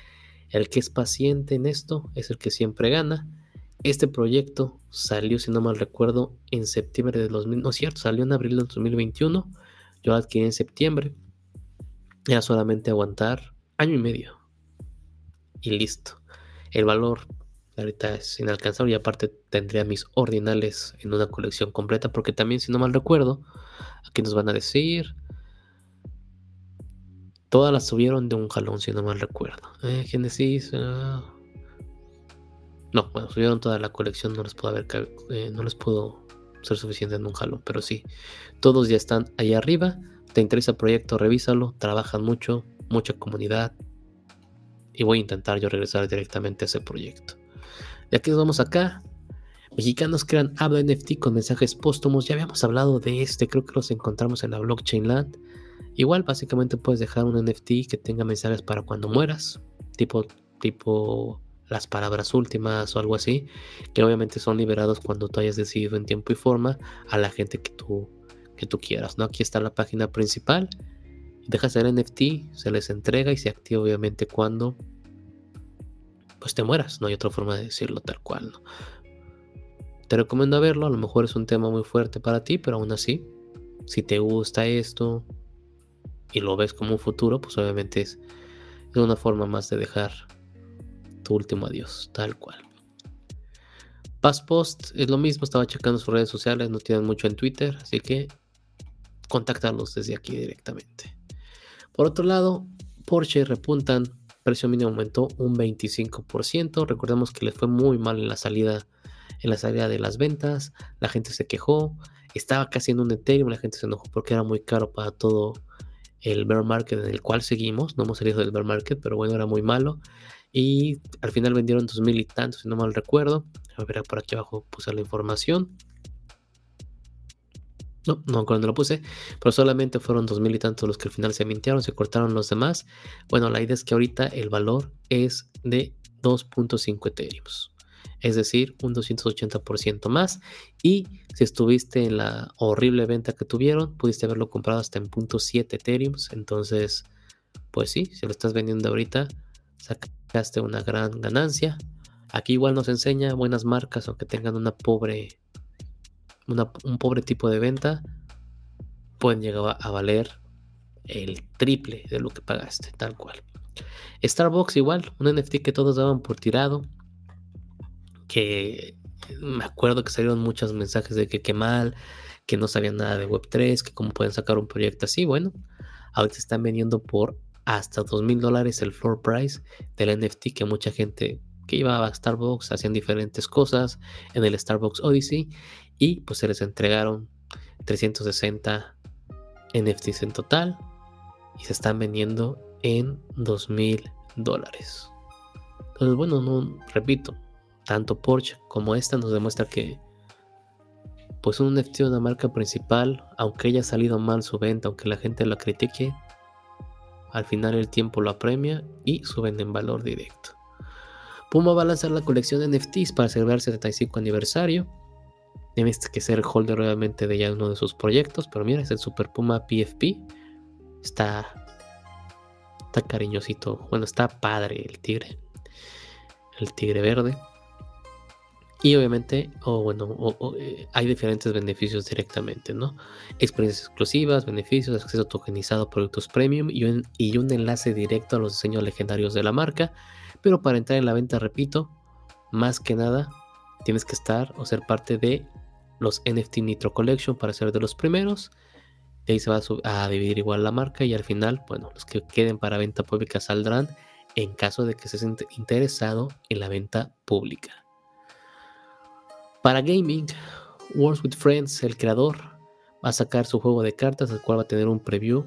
El que es paciente en esto es el que siempre gana. Este proyecto salió, si no mal recuerdo, en septiembre de 2000, no es cierto, salió en abril de 2021. Yo lo adquirí en septiembre. Era solamente aguantar año y medio. Y listo. El valor ahorita es inalcanzable y aparte tendría mis ordinales en una colección completa porque también, si no mal recuerdo, aquí nos van a decir... Todas las subieron de un jalón, si no mal recuerdo. Eh, Genesis... Ah, no, bueno, subieron toda la colección, no les puedo haber eh, no les puedo ser suficiente en un jalo, pero sí, todos ya están ahí arriba. Te interesa el proyecto, revísalo, trabajan mucho, mucha comunidad. Y voy a intentar yo regresar directamente a ese proyecto. Ya que nos vamos acá, mexicanos crean Habla NFT con mensajes póstumos. Ya habíamos hablado de este, creo que los encontramos en la blockchain land. Igual, básicamente puedes dejar un NFT que tenga mensajes para cuando mueras, tipo, tipo las palabras últimas o algo así, que obviamente son liberados cuando tú hayas decidido en tiempo y forma a la gente que tú, que tú quieras. ¿no? Aquí está la página principal. Dejas el NFT, se les entrega y se activa obviamente cuando pues te mueras. No hay otra forma de decirlo tal cual. Te recomiendo verlo, a lo mejor es un tema muy fuerte para ti, pero aún así, si te gusta esto y lo ves como un futuro, pues obviamente es, es una forma más de dejar tu último adiós, tal cual. Passpost es lo mismo, estaba checando sus redes sociales, no tienen mucho en Twitter, así que contactarlos desde aquí directamente. Por otro lado, Porsche repuntan, precio mínimo aumentó un 25%. Recordemos que le fue muy mal en la salida en la salida de las ventas, la gente se quejó, estaba casi en un Ethereum, la gente se enojó porque era muy caro para todo el bear market en el cual seguimos, no hemos salido del bear market, pero bueno, era muy malo y al final vendieron dos mil y tantos, si no mal recuerdo. A ver, por aquí abajo puse la información. No, no cuando lo puse, pero solamente fueron dos mil y tantos los que al final se mintieron, se cortaron los demás. Bueno, la idea es que ahorita el valor es de 2.5 Ethereum, es decir, un 280% más. Y si estuviste en la horrible venta que tuvieron, pudiste haberlo comprado hasta en 0.7 Ethereum. Entonces, pues sí, si lo estás vendiendo ahorita, sacaste una gran ganancia. Aquí igual nos enseña buenas marcas, aunque tengan una pobre, un pobre tipo de venta, pueden llegar a valer el triple de lo que pagaste, tal cual. Starbucks igual, un NFT que todos daban por tirado, que me acuerdo que salieron muchos mensajes de que qué mal, que no sabían nada de Web3, que cómo pueden sacar un proyecto así. Bueno, ahorita están vendiendo por hasta dos mil dólares el floor price del NFT que mucha gente que iba a Starbucks hacían diferentes cosas en el Starbucks Odyssey y pues se les entregaron 360 NFTs en total y se están vendiendo en dos mil dólares. Entonces, bueno, no repito, tanto Porsche como esta nos demuestra que pues un NFT de una marca principal, aunque haya salido mal su venta, aunque la gente lo critique, al final el tiempo lo apremia y suben en valor directo. Puma va a lanzar la colección de NFTs para celebrar el 75 aniversario. Tienes que ser holder realmente de ya uno de sus proyectos, pero mira, es el Super Puma PFP. Está, está cariñosito. Bueno, está padre el tigre. El tigre verde. Y obviamente, o bueno, eh, hay diferentes beneficios directamente, ¿no? Experiencias exclusivas, beneficios, acceso tokenizado a productos premium y un, y un enlace directo a los diseños legendarios de la marca. Pero para entrar en la venta, repito, más que nada, tienes que estar o ser parte de los NFT Nitro Collection para ser de los primeros. De ahí se va a, dividir igual la marca y al final, bueno, los que queden para venta pública saldrán en caso de que estés interesado en la venta pública. Para gaming, Wars with Friends, el creador, va a sacar su juego de cartas, el cual va a tener un preview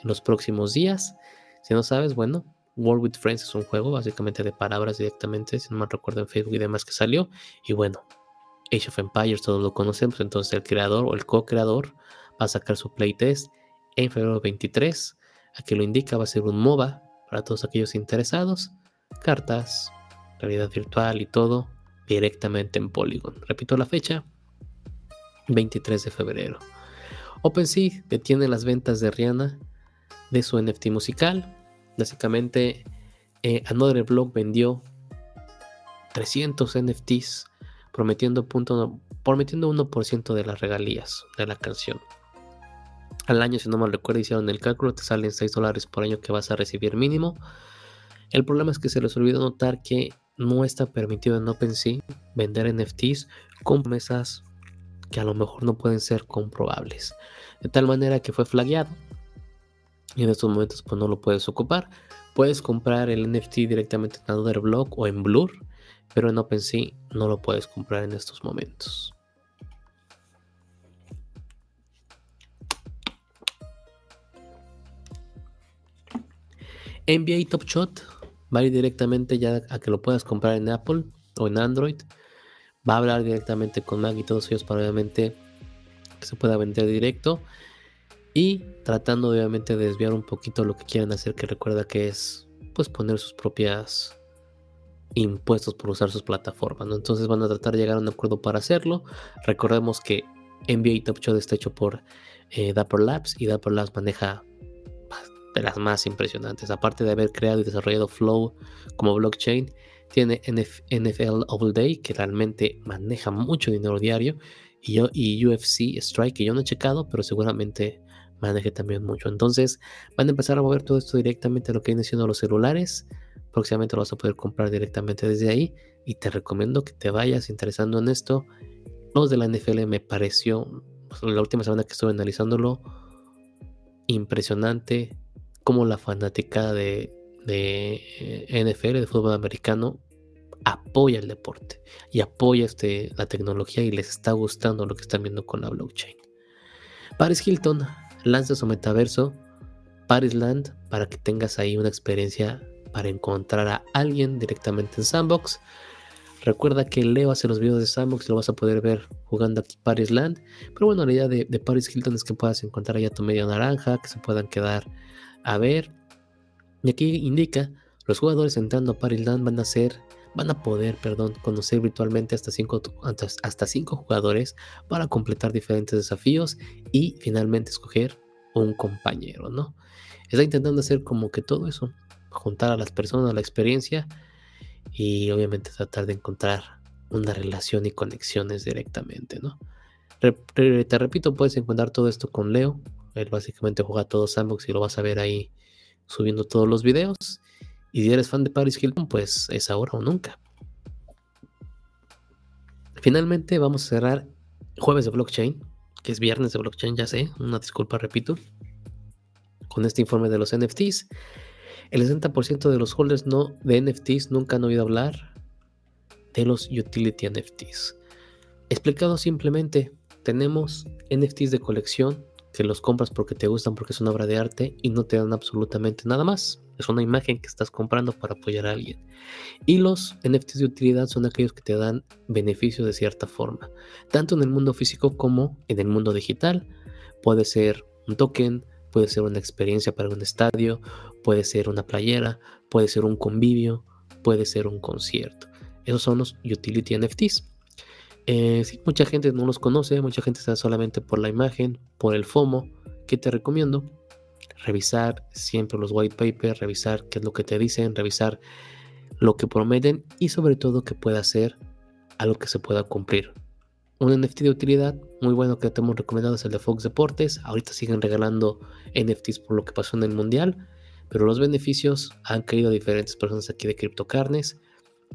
en los próximos días. Si no sabes, bueno, War with Friends es un juego básicamente de palabras directamente, si no me recuerdo en Facebook y demás que salió. Y bueno, Age of Empires todos lo conocemos, entonces el creador o el co-creador va a sacar su playtest en febrero 23. Aquí lo indica, va a ser un MOBA para todos aquellos interesados. Cartas, realidad virtual y todo directamente en Polygon. Repito la fecha, 23 de febrero. OpenSea detiene las ventas de Rihanna de su NFT musical. Básicamente, eh, Another Block vendió 300 NFTs, prometiendo, punto, prometiendo 1% de las regalías de la canción. Al año, si no me recuerdo, hicieron el cálculo, te salen 6 dólares por año que vas a recibir mínimo. El problema es que se les olvidó notar que no está permitido en OpenSea vender NFTs con promesas que a lo mejor no pueden ser comprobables. De tal manera que fue flagueado. Y en estos momentos pues no lo puedes ocupar. Puedes comprar el NFT directamente en Another Block o en Blur. Pero en OpenSea no lo puedes comprar en estos momentos. NBA Top Shot va a ir directamente ya a que lo puedas comprar en Apple o en Android. Va a hablar directamente con Mac y todos ellos para obviamente que se pueda vender directo. Y tratando obviamente de desviar un poquito lo que quieran hacer, que recuerda que es pues poner sus propias impuestos por usar sus plataformas. Entonces van a tratar de llegar a un acuerdo para hacerlo. Recordemos que NBA Top Shot está hecho por eh, Dapper Labs y Dapper Labs maneja de las más impresionantes. Aparte de haber creado y desarrollado Flow como blockchain, tiene NFL All Day, que realmente maneja mucho dinero diario, y, yo, y UFC Strike, que yo no he checado, pero seguramente maneje también mucho. Entonces van a empezar a mover todo esto directamente a lo que viene siendo los celulares. Próximamente lo vas a poder comprar directamente desde ahí. Y te recomiendo que te vayas interesando en esto. Los de la NFL me pareció, la última semana que estuve analizándolo, impresionante como la fanática de, de eh, NFL, de fútbol americano, apoya el deporte y apoya este, la tecnología y les está gustando lo que están viendo con la blockchain. Paris Hilton lanza su metaverso Parisland para que tengas ahí una experiencia para encontrar a alguien directamente en Sandbox. Recuerda que Leo hace los videos de Sandbox lo vas a poder ver jugando aquí Parisland. Pero bueno, la idea de, de Paris Hilton es que puedas encontrar ahí a tu media naranja, que se puedan quedar a ver, y aquí indica, los jugadores entrando a Parisland van a ser, van a poder, perdón, conocer virtualmente hasta 5 hasta cinco jugadores para completar diferentes desafíos y finalmente escoger un compañero, ¿no? Está intentando hacer como que todo eso, juntar a las personas, la experiencia y obviamente tratar de encontrar una relación y conexiones directamente, ¿no? te repito, puedes encontrar todo esto con Leo él básicamente juega todo Sandbox y lo vas a ver ahí subiendo todos los videos. Y si eres fan de Paris Hilton, pues es ahora o nunca. Finalmente vamos a cerrar jueves de blockchain, que es viernes de blockchain, ya sé, una disculpa, repito, con este informe de los NFTs. El 60% de los holders no, de NFTs nunca han oído hablar de los utility NFTs. Explicado simplemente, tenemos NFTs de colección que los compras porque te gustan, porque es una obra de arte y no te dan absolutamente nada más. Es una imagen que estás comprando para apoyar a alguien. Y los NFTs de utilidad son aquellos que te dan beneficio de cierta forma, tanto en el mundo físico como en el mundo digital. Puede ser un token, puede ser una experiencia para un estadio, puede ser una playera, puede ser un convivio, puede ser un concierto. Esos son los utility NFTs. Eh, mucha gente no los conoce, mucha gente está solamente por la imagen, por el FOMO. que te recomiendo? Revisar siempre los white papers, revisar qué es lo que te dicen, revisar lo que prometen y sobre todo que pueda ser algo que se pueda cumplir. Un NFT de utilidad muy bueno que te hemos recomendado es el de Fox Deportes. Ahorita siguen regalando NFTs por lo que pasó en el Mundial, pero los beneficios han caído a diferentes personas aquí de CryptoCarnes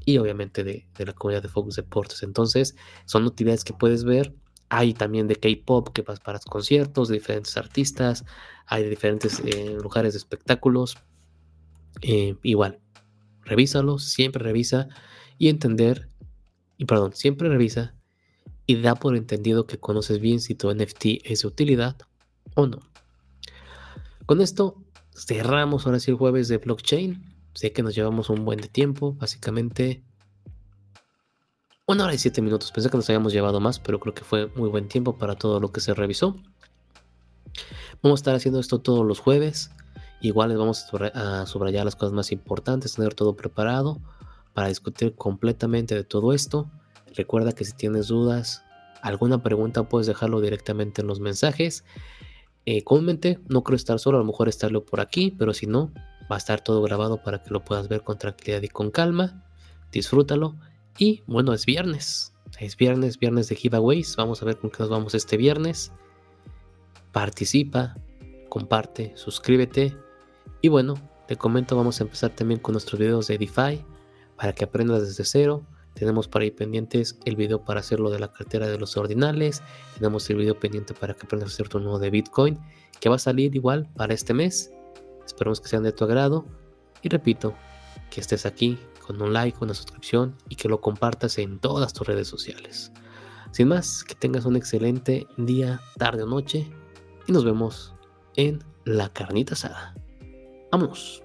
y obviamente de, la comunidad de Focus Deportes. Entonces, son utilidades que puedes ver. Hay también de K-pop que vas para conciertos de diferentes artistas, hay de diferentes eh, lugares de espectáculos. Eh, igual, revísalos, siempre revisa y entender, y perdón, siempre revisa y da por entendido que conoces bien si tu NFT es de utilidad o no. Con esto cerramos ahora sí el jueves de blockchain. Sé que nos llevamos un buen de tiempo, básicamente una hora y siete minutos. Pensé que nos habíamos llevado más, pero creo que fue muy buen tiempo para todo lo que se revisó. Vamos a estar haciendo esto todos los jueves. Igual les vamos a subrayar las cosas más importantes, tener todo preparado para discutir completamente de todo esto. Recuerda que si tienes dudas, alguna pregunta puedes dejarlo directamente en los mensajes. Eh, comúnmente no creo estar solo, a lo mejor estarlo por aquí, pero si no, Va a estar todo grabado para que lo puedas ver con tranquilidad y con calma. Disfrútalo. Y bueno, es viernes. Es viernes, viernes de giveaways. Vamos a ver con qué nos vamos este viernes. Participa, comparte, suscríbete. Y bueno, te comento, vamos a empezar también con nuestros videos de DeFi para que aprendas desde cero. Tenemos para ahí pendientes el video para hacerlo de la cartera de los ordinales. Tenemos el video pendiente para que aprendas a hacer tu nuevo de Bitcoin, que va a salir igual para este mes. Esperemos que sean de tu agrado. Y repito, que estés aquí con un like, una suscripción y que lo compartas en todas tus redes sociales. Sin más, que tengas un excelente día, tarde o noche y nos vemos en la carnita asada. Vámonos.